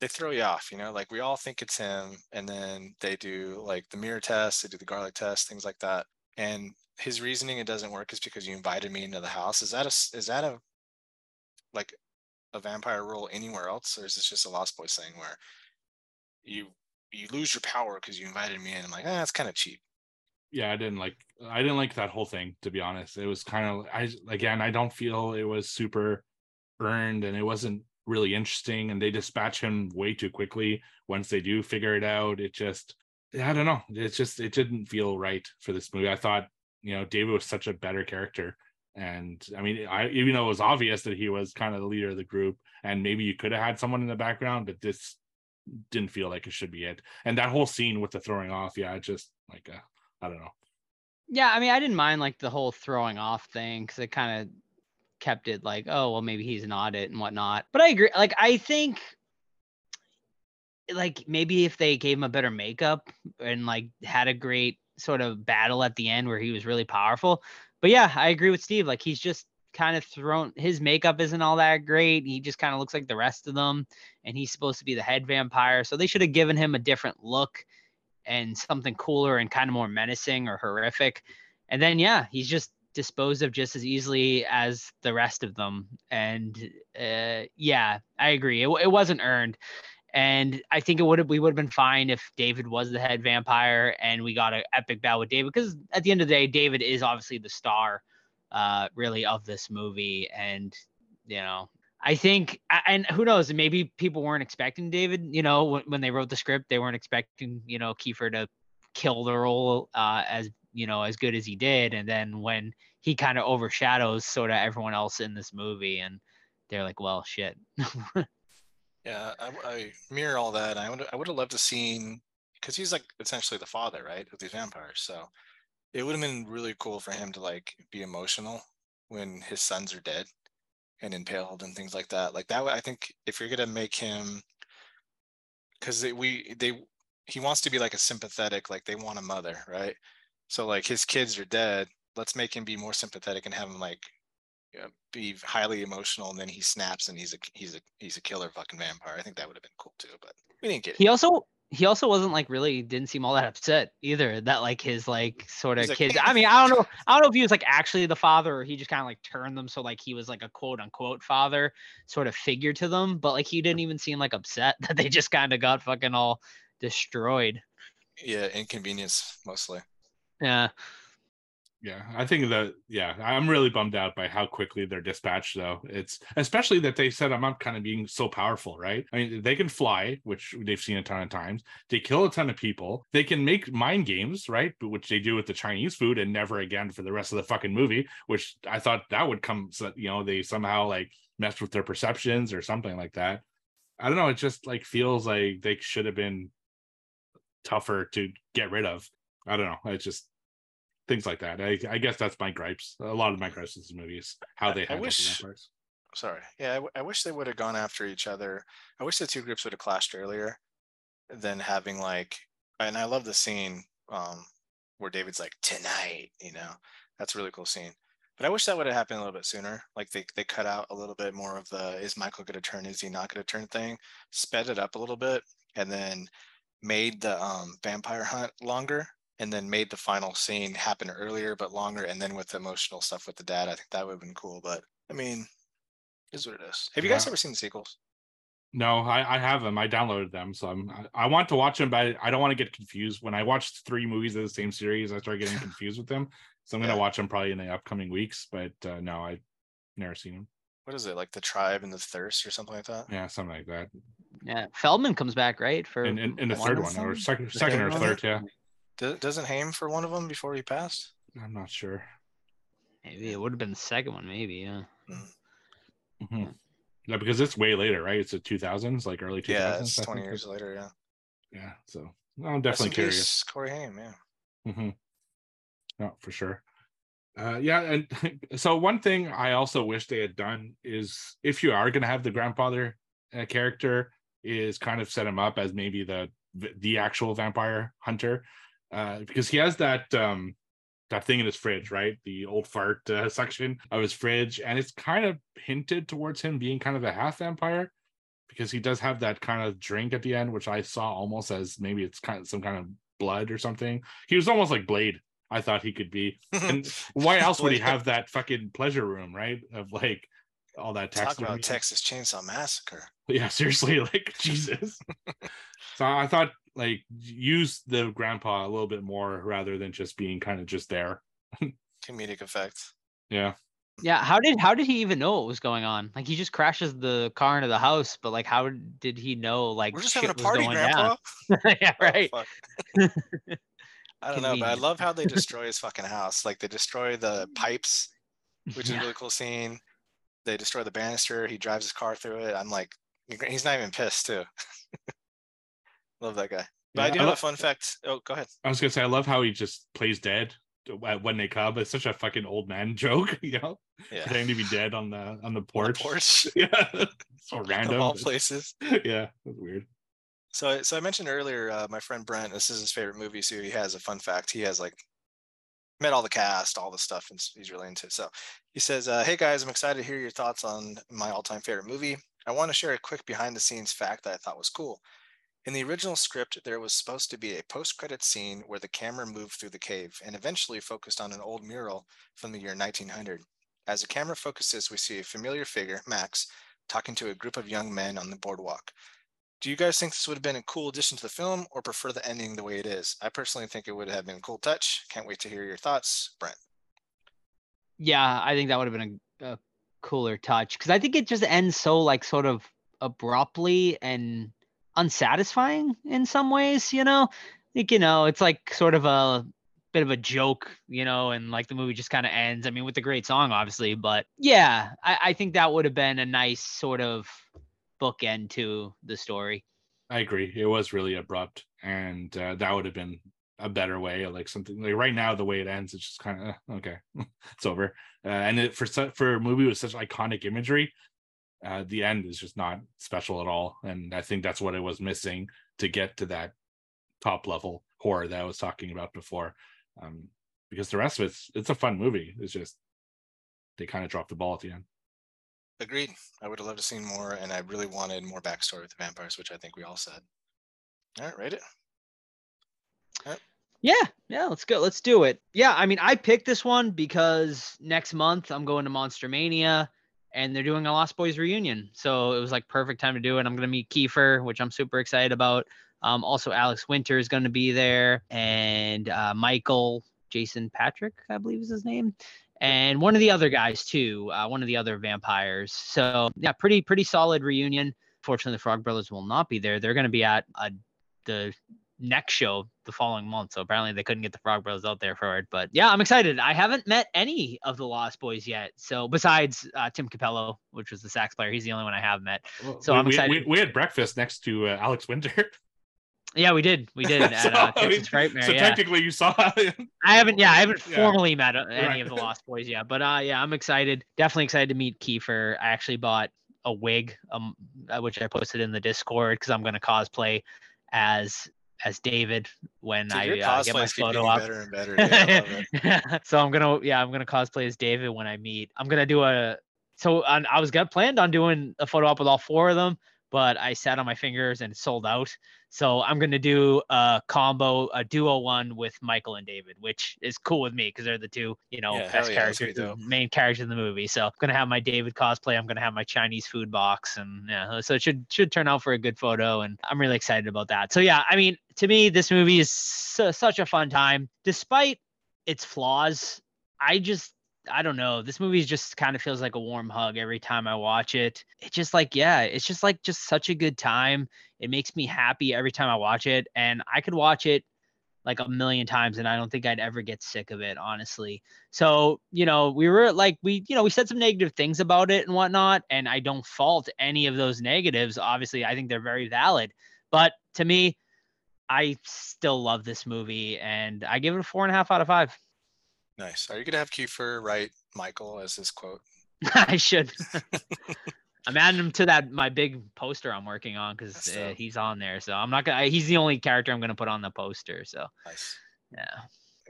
they throw you off, you know, like we all think it's him, and then they do like the mirror test, they do the garlic test, things like that. And his reasoning it doesn't work is because you invited me into the house. Is that a is that a like a vampire rule anywhere else, or is this just a Lost Boys thing where you you lose your power because you invited me in? I'm like, ah, that's kind of cheap. yeah i didn't like i didn't like that whole thing to be honest it was kind of i again i don't feel it was super earned and it wasn't really interesting and they dispatch him way too quickly once they do figure it out it just i don't know it's just it didn't feel right for this movie i thought you know david was such a better character and i mean i even though it was obvious that he was kind of the leader of the group and maybe you could have had someone in the background but this didn't feel like it should be it and that whole scene with the throwing off yeah it just like uh, I don't know. Yeah, I mean, I didn't mind like the whole throwing off thing because it kind of kept it like, oh, well, maybe he's an audit and whatnot. But I agree. Like, I think, like, maybe if they gave him a better makeup and like had a great sort of battle at the end where he was really powerful. But yeah, I agree with Steve. Like, he's just kind of thrown. His makeup isn't all that great. He just kind of looks like the rest of them, and he's supposed to be the head vampire. So they should have given him a different look and something cooler and kind of more menacing or horrific. And then yeah, he's just disposed of just as easily as the rest of them. And uh, yeah, I agree. It, it wasn't earned. And I think it would have we would have been fine if David was the head vampire and we got an epic battle with David because at the end of the day, David is obviously the star, uh, really of this movie. And you know, I think, and who knows, maybe people weren't expecting David. You know, when, when they wrote the script, they weren't expecting you know Kiefer to kill the role uh, as you know as good as he did, and then when he kind of overshadows sort of everyone else in this movie, and they're like, well, shit. Yeah, I, I, mirror all that. I would I would have loved to seen because he's like essentially the father, right, of these vampires. So it would have been really cool for him to like be emotional when his sons are dead and impaled and things like that. Like that, I think if you're gonna make him, because we they he wants to be like a sympathetic, like they want a mother, right? So like his kids are dead. Let's make him be more sympathetic and have him like yeah, be highly emotional, and then he snaps and he's a he's a he's a killer fucking vampire. I think that would have been cool too, but we didn't get it. He also he also wasn't like really didn't seem all that upset either that like his like sort of like, kids. I mean, I don't know. I don't know if he was like actually the father or he just kind of like turned them so like he was like a quote unquote father sort of figure to them, but like he didn't even seem like upset that they just kind of got fucking all destroyed. Yeah, inconvenience mostly. Yeah. Yeah, I think that yeah, I'm really bummed out by how quickly they're dispatched though. It's especially that they set them up kind of being so powerful, right? I mean, they can fly, which they've seen a ton of times. They kill a ton of people. They can make mind games, right? Which they do with the Chinese food and never again for the rest of the fucking movie, which I thought that would come so you know, they somehow like messed with their perceptions or something like that. I don't know, it just like feels like they should have been tougher to get rid of. I don't know. It's just things like that. I, I guess that's my gripes. A lot of my gripes with this movie is how they handle the wish- vampires. Sorry. Yeah, I, w- I wish they would have gone after each other. I wish the two groups would have clashed earlier than having like and I love the scene um where David's like tonight, you know. That's a really cool scene. But I wish that would have happened a little bit sooner. Like they they cut out a little bit more of the is Michael gonna turn, is he not gonna turn thing, sped it up a little bit, and then made the um vampire hunt longer and then made the final scene happen earlier but longer and then with the emotional stuff with the dad. I think that would have been cool. But I mean, is what it is. Have you guys ever seen the sequels? No, I, I have them. I downloaded them, so I'm I, I want to watch them, but I don't want to get confused. When I watched three movies of the same series, I start getting confused with them. So I'm gonna Yeah. watch them probably in the upcoming weeks. But uh, no, I've never seen them. What is it like the tribe and the thirst or something like that? Yeah, something like that. Yeah. Feldman comes back, right? For In in, in the third one, or second second or third, yeah. Do- Doesn't Haim for one of them before he passed? I'm not sure. Maybe it would have been the second one, maybe, yeah. Mhm. Yeah, because it's way later, right? It's the 2000s, like early 2000s. Yeah, it's 20 think. years later. Yeah. Yeah, so I'm definitely in curious. peace, Corey Haim. Yeah. Mm-hmm. No, for sure. Uh, yeah, and so one thing I also wish they had done is if you are going to have the grandfather uh, character, is kind of set him up as maybe the the actual vampire hunter, uh, because he has that um that thing in his fridge, right? The old fart uh, section of his fridge, and it's kind of hinted towards him being kind of a half vampire because he does have that kind of drink at the end, which I saw almost as maybe it's kind of some kind of blood or something. He was almost like Blade. I thought he could be. And why else would he have that fucking pleasure room, right? Of like all that Talk about Texas Chainsaw Massacre. Yeah, seriously, like Jesus. so I thought like use the grandpa a little bit more rather than just being kind of just there. Comedic effect. Yeah. Yeah, how did how did he even know what was going on? Like he just crashes the car into the house, but like how did he know like We're just having a party, Grandpa. yeah, Oh, right. fuck. I don't know, but I love how they destroy his fucking house. Like they destroy the pipes, which is a really cool scene. They destroy the banister. He drives his car through it. I'm like, he's not even pissed too. Love that guy. But I do I have lo- a fun fact. Oh, go ahead. I was gonna say I love how he just plays dead when they come. It's such a fucking old man joke, you know, Yeah. pretending to be dead on the on the On the porch. porch. Yeah, so Of random. all places. yeah, that's weird. So, I- so I mentioned earlier, uh, my friend Brent. This is his favorite movie, so he has a fun fact. He has like met all the cast, all the stuff, and he's really into. it. So, he says, uh, "Hey guys, I'm excited to hear your thoughts on my all-time favorite movie. I want to share a quick behind-the-scenes fact that I thought was cool. In the original script, there was supposed to be a post-credit scene where the camera moved through the cave and eventually focused on an old mural from the year 1900. As the camera focuses, we see a familiar figure, Max, talking to a group of young men on the boardwalk." Do you guys think this would have been a cool addition to the film or prefer the ending the way it is? I personally think it would have been a cool touch. Can't wait to hear your thoughts, Brent. Yeah, I think that would have been a, a cooler touch because I think it just ends so like sort of abruptly and unsatisfying in some ways. You know, like you know, it's like sort of a bit of a joke, you know, and like the movie just kind of ends. I mean, with the great song, obviously, but yeah, I, I think that would have been a nice sort of bookend to the story. I agree. It was really abrupt, and uh, that would have been a better way. Like something like right now, the way it ends, it's just kind of okay, it's over. Uh, and it, for for a movie with such iconic imagery, uh, the end is just not special at all. And I think that's what it was missing to get to that top level horror that I was talking about before. Um, because the rest of it's it's a fun movie. It's just they kind of dropped the ball at the end. Agreed. I would have loved to seen more, and I really wanted more backstory with the vampires, which I think we all said. All right, rate it. Yeah, yeah, let's go. Let's do it. Yeah, I mean, I picked this one because next month I'm going to Monster Mania and they're doing a Lost Boys reunion. So it was like perfect time to do it. I'm to meet Kiefer, which I'm super excited about. Um, also, Alex Winter is to be there and uh, Michael, Jason Patric, I believe is his name. And one of the other guys too, uh, one of the other vampires. So yeah, pretty pretty solid reunion. Fortunately, the Frog Brothers will not be there. They're to be at uh, the next show the following month. So apparently they couldn't get the Frog Brothers out there for it. But yeah, I'm excited. I haven't met any of the Lost Boys yet. So besides uh, Tim Cappello, which was the sax player, he's the only one I have met. So we, I'm excited. We, we had breakfast next to uh, Alex Winter. Yeah, we did. We did at So, uh, I mean, Frightmare. so yeah. technically, you saw. I haven't, yeah, I haven't Yeah. formally met uh, any Right. of the Lost Boys yet, but uh, yeah, I'm excited. Definitely excited to meet Kiefer. I actually bought a wig, um, uh, which I posted in the Discord because I'm gonna cosplay as as David when Dude, I uh, get my photo up. better and better. I it. so I'm gonna, yeah, I'm gonna cosplay as David when I meet. I'm gonna do a. So on, I was got planned on doing a photo op with all four of them, but I sat on my fingers and it sold out. So I'm gonna do a combo, a duo one with Michael and David, which is cool with me because they're the two, you know, Yeah, best yeah, characters, the main characters in the movie. So I'm gonna have my David cosplay. I'm gonna have my Chinese food box, and yeah, so it should should turn out for a good photo, and I'm really excited about that. So yeah, I mean, to me, this movie is su- such a fun time, despite its flaws. I just I don't know. This movie just kind of feels like a warm hug every time I watch it. It's just like, yeah, it's just like just such a good time. It makes me happy every time I watch it. And I could watch it like a million times and I don't think I'd ever get sick of it, honestly. So, you know, we were like, we, you know, we said some negative things about it and whatnot. And I don't fault any of those negatives. Obviously, I think they're very valid. But to me, I still love this movie and I give it a four and a half out of five. Nice. Are you gonna have Kiefer write Michael as his quote? I should. I'm adding him to that my big poster I'm working on because uh, he's on there. So I'm not gonna. I- He's the only character I'm gonna put on the poster. So Nice. yeah,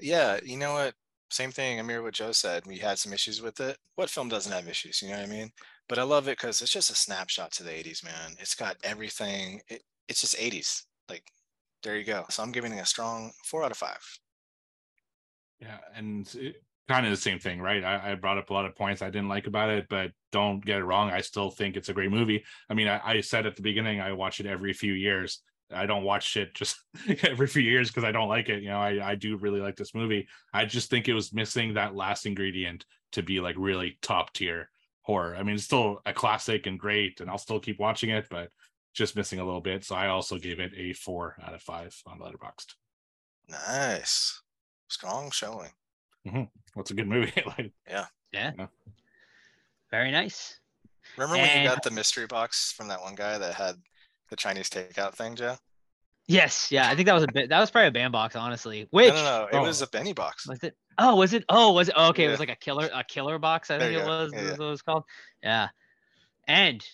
Yeah, you know what? Same thing. I mirror what Joe said. We had some issues with it. What film doesn't have issues? You know what I mean? But I love it because it's just a snapshot to the 80s, man. It's got everything. It, it's just 80s. Like, there you go. So I'm giving it a strong four out of five. Yeah, and kind of the same thing, right? I, I brought up a lot of points I didn't like about it, but don't get it wrong. I still think it's a great movie. I mean, I, I said at the beginning, I watch it every few years. I don't watch shit just every few years because I don't like it. You know, I, I do really like this movie. I just think it was missing that last ingredient to be like really top tier horror. I mean, it's still a classic and great, and I'll still keep watching it, but just missing a little bit. So I also gave it a four out of five on Letterboxd. Nice. Strong showing. What's a good movie? like, Yeah. Yeah. very nice. Remember when you got the mystery box from that one guy that had the Chinese takeout thing, Joe? Yes, yeah. I think that was a bit. That was probably a BAM box, honestly. Which no, no, no. It oh. was a Benny box. was it? Oh, was it? Oh, was it? Oh, okay, it was like a killer, a killer box. I There think it go. was. Yeah, yeah. what it was called. Yeah. And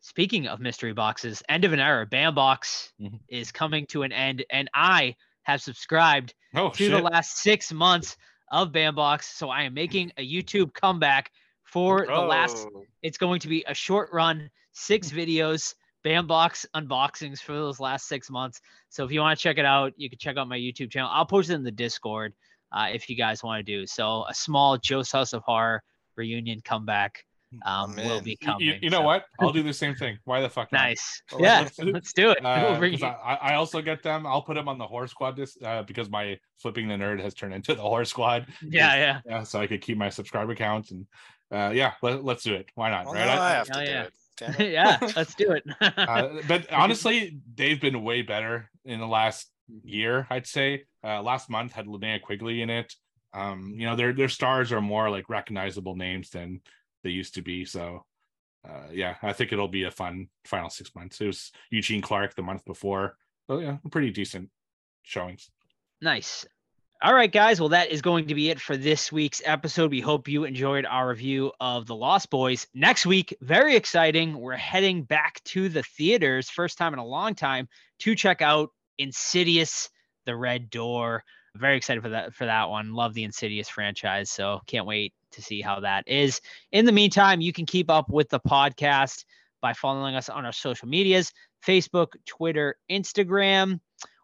speaking of mystery boxes, end of an era, BAM box Mhm. is coming to an end, and I have subscribed oh, to shit. the last six months of BAM Box. So I am making a YouTube comeback for the last. Oh, It's going to be a short run, six videos, BAM Box unboxings for those last six months. So if you want to check it out, you can check out my YouTube channel. I'll post it in the Discord uh, if you guys want to do. So a small Joe's House of Horror reunion comeback um, I'm will be You- coming. you, you know so- what? I'll do the same thing. Why the fuck not? Nice. Well, yeah, let's- let's do it. Uh, We'll bring 'cause you- I, I also get them. I'll put them on the horror squad this uh, because my flipping the nerd has turned into the horror squad. yeah, yeah. Yeah, so I could keep my subscriber count and uh, yeah, let, let's do it. Why not? well, right? now I I- have to Hell do yeah. it. It. yeah, let's do it. uh, but honestly, they've been way better in the last year. I'd say uh, last month had Linnea Quigley in it. Um, you know, their their stars are more like recognizable names than they used to be. So, uh, yeah, I think it'll be a fun final six months. It was Eugene Clark the month before. So yeah, pretty decent showings. Nice. All right, guys. Well, that is going to be it for this week's episode. We hope you enjoyed our review of The Lost Boys. Next week, very exciting. We're heading back to the theaters, first time in a long time, to check out Insidious The Red Door. Very excited for that for that one. Love the Insidious franchise, so can't wait to see how that is. In the meantime, you can keep up with the podcast by following us on our social medias Facebook, Twitter, Instagram,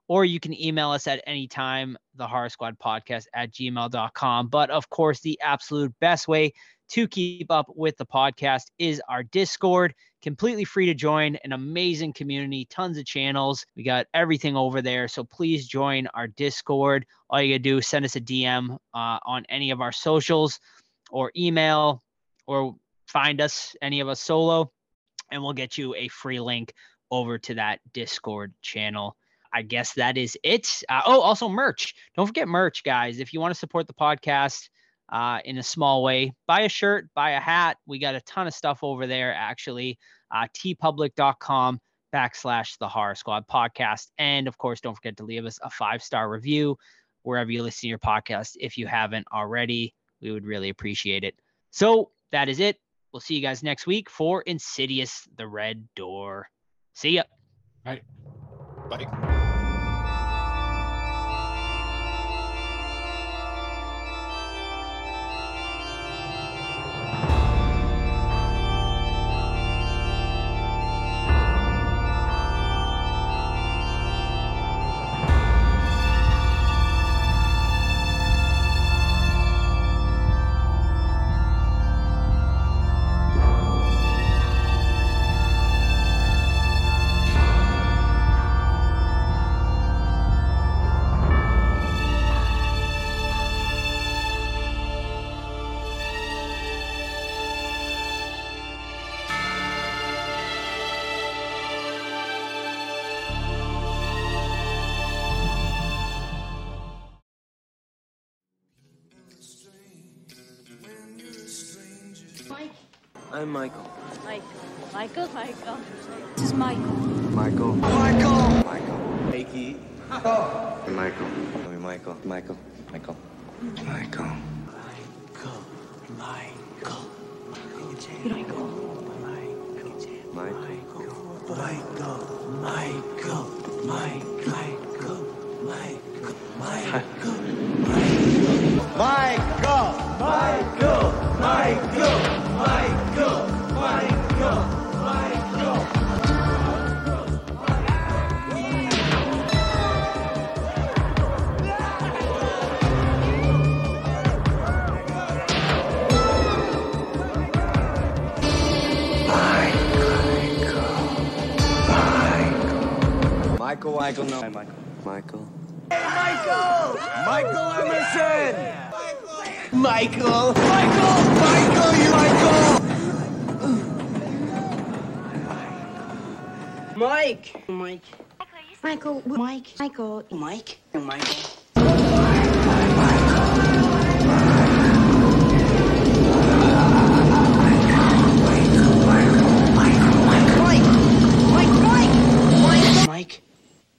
or you can email us at any time, the horror squad podcast at gmail.com. But of course, the absolute best way to keep up with the podcast is our Discord, completely free to join, an amazing community, tons of channels. We got everything over there. So please join our Discord. All you gotta do is send us a DM uh, on any of our socials or email or find us, any of us solo, and we'll get you a free link over to that Discord channel. I guess that is it. Uh, oh, also merch. Don't forget merch, guys. If you want to support the podcast uh, in a small way, buy a shirt, buy a hat. We got a ton of stuff over there, actually. Uh, teepublic.com backslash the horror squad podcast. And of course, don't forget to leave us a five star review wherever you listen to your podcast if you haven't already. We would really appreciate it. So that is it. We'll see you guys next week for Insidious the Red Door. See ya. Bye. I'm Michael. Michael. This Michael. Michael. This is Michael. Michael. Michael. Michael. Mikey. Oh. Michael. Michael. Michael. Michael. Michael. Michael. Michael. Michael. Michael. Michael. Michael. Michael. Michael. Michael. Michael, Michael, no. Michael. Michael. Hey, Michael! Michael Emerson! Michael! Michael! Michael! Michael you Michael! Mike. Mike. Michael. Mike. Michael. Mike. Michael.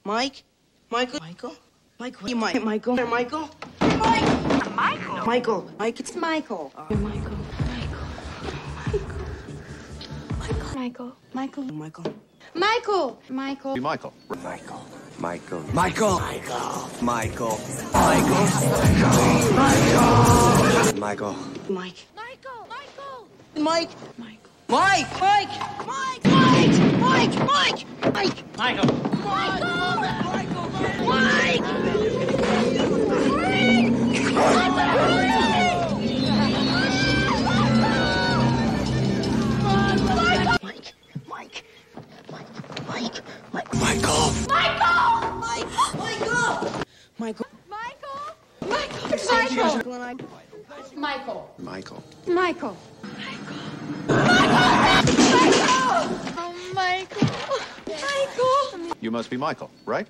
Mike. Michael. Michael. Michael. Mike. Michael. Michael. Mike. Michael. Michael. Mike. It's Michael. Michael. Michael. Michael. Michael. Michael. Michael. Michael. Be Michael. Michael. Michael. Michael. Michael. Michael. Michael. Michael. Michael. Michael! Michael! Michael! Mike. Michael. Michael. Mike. Mike. Mike. Mike. Mike. Mike. Mike. Mike. Mike. Michael. Michael. Mike. Mike. Mike. Mike. Mike. Mike. Michael. Michael. Mike. Michael. Michael. Michael. Michael. Michael. Michael. Michael. Oh, Michael. Michael. You must be Michael, right?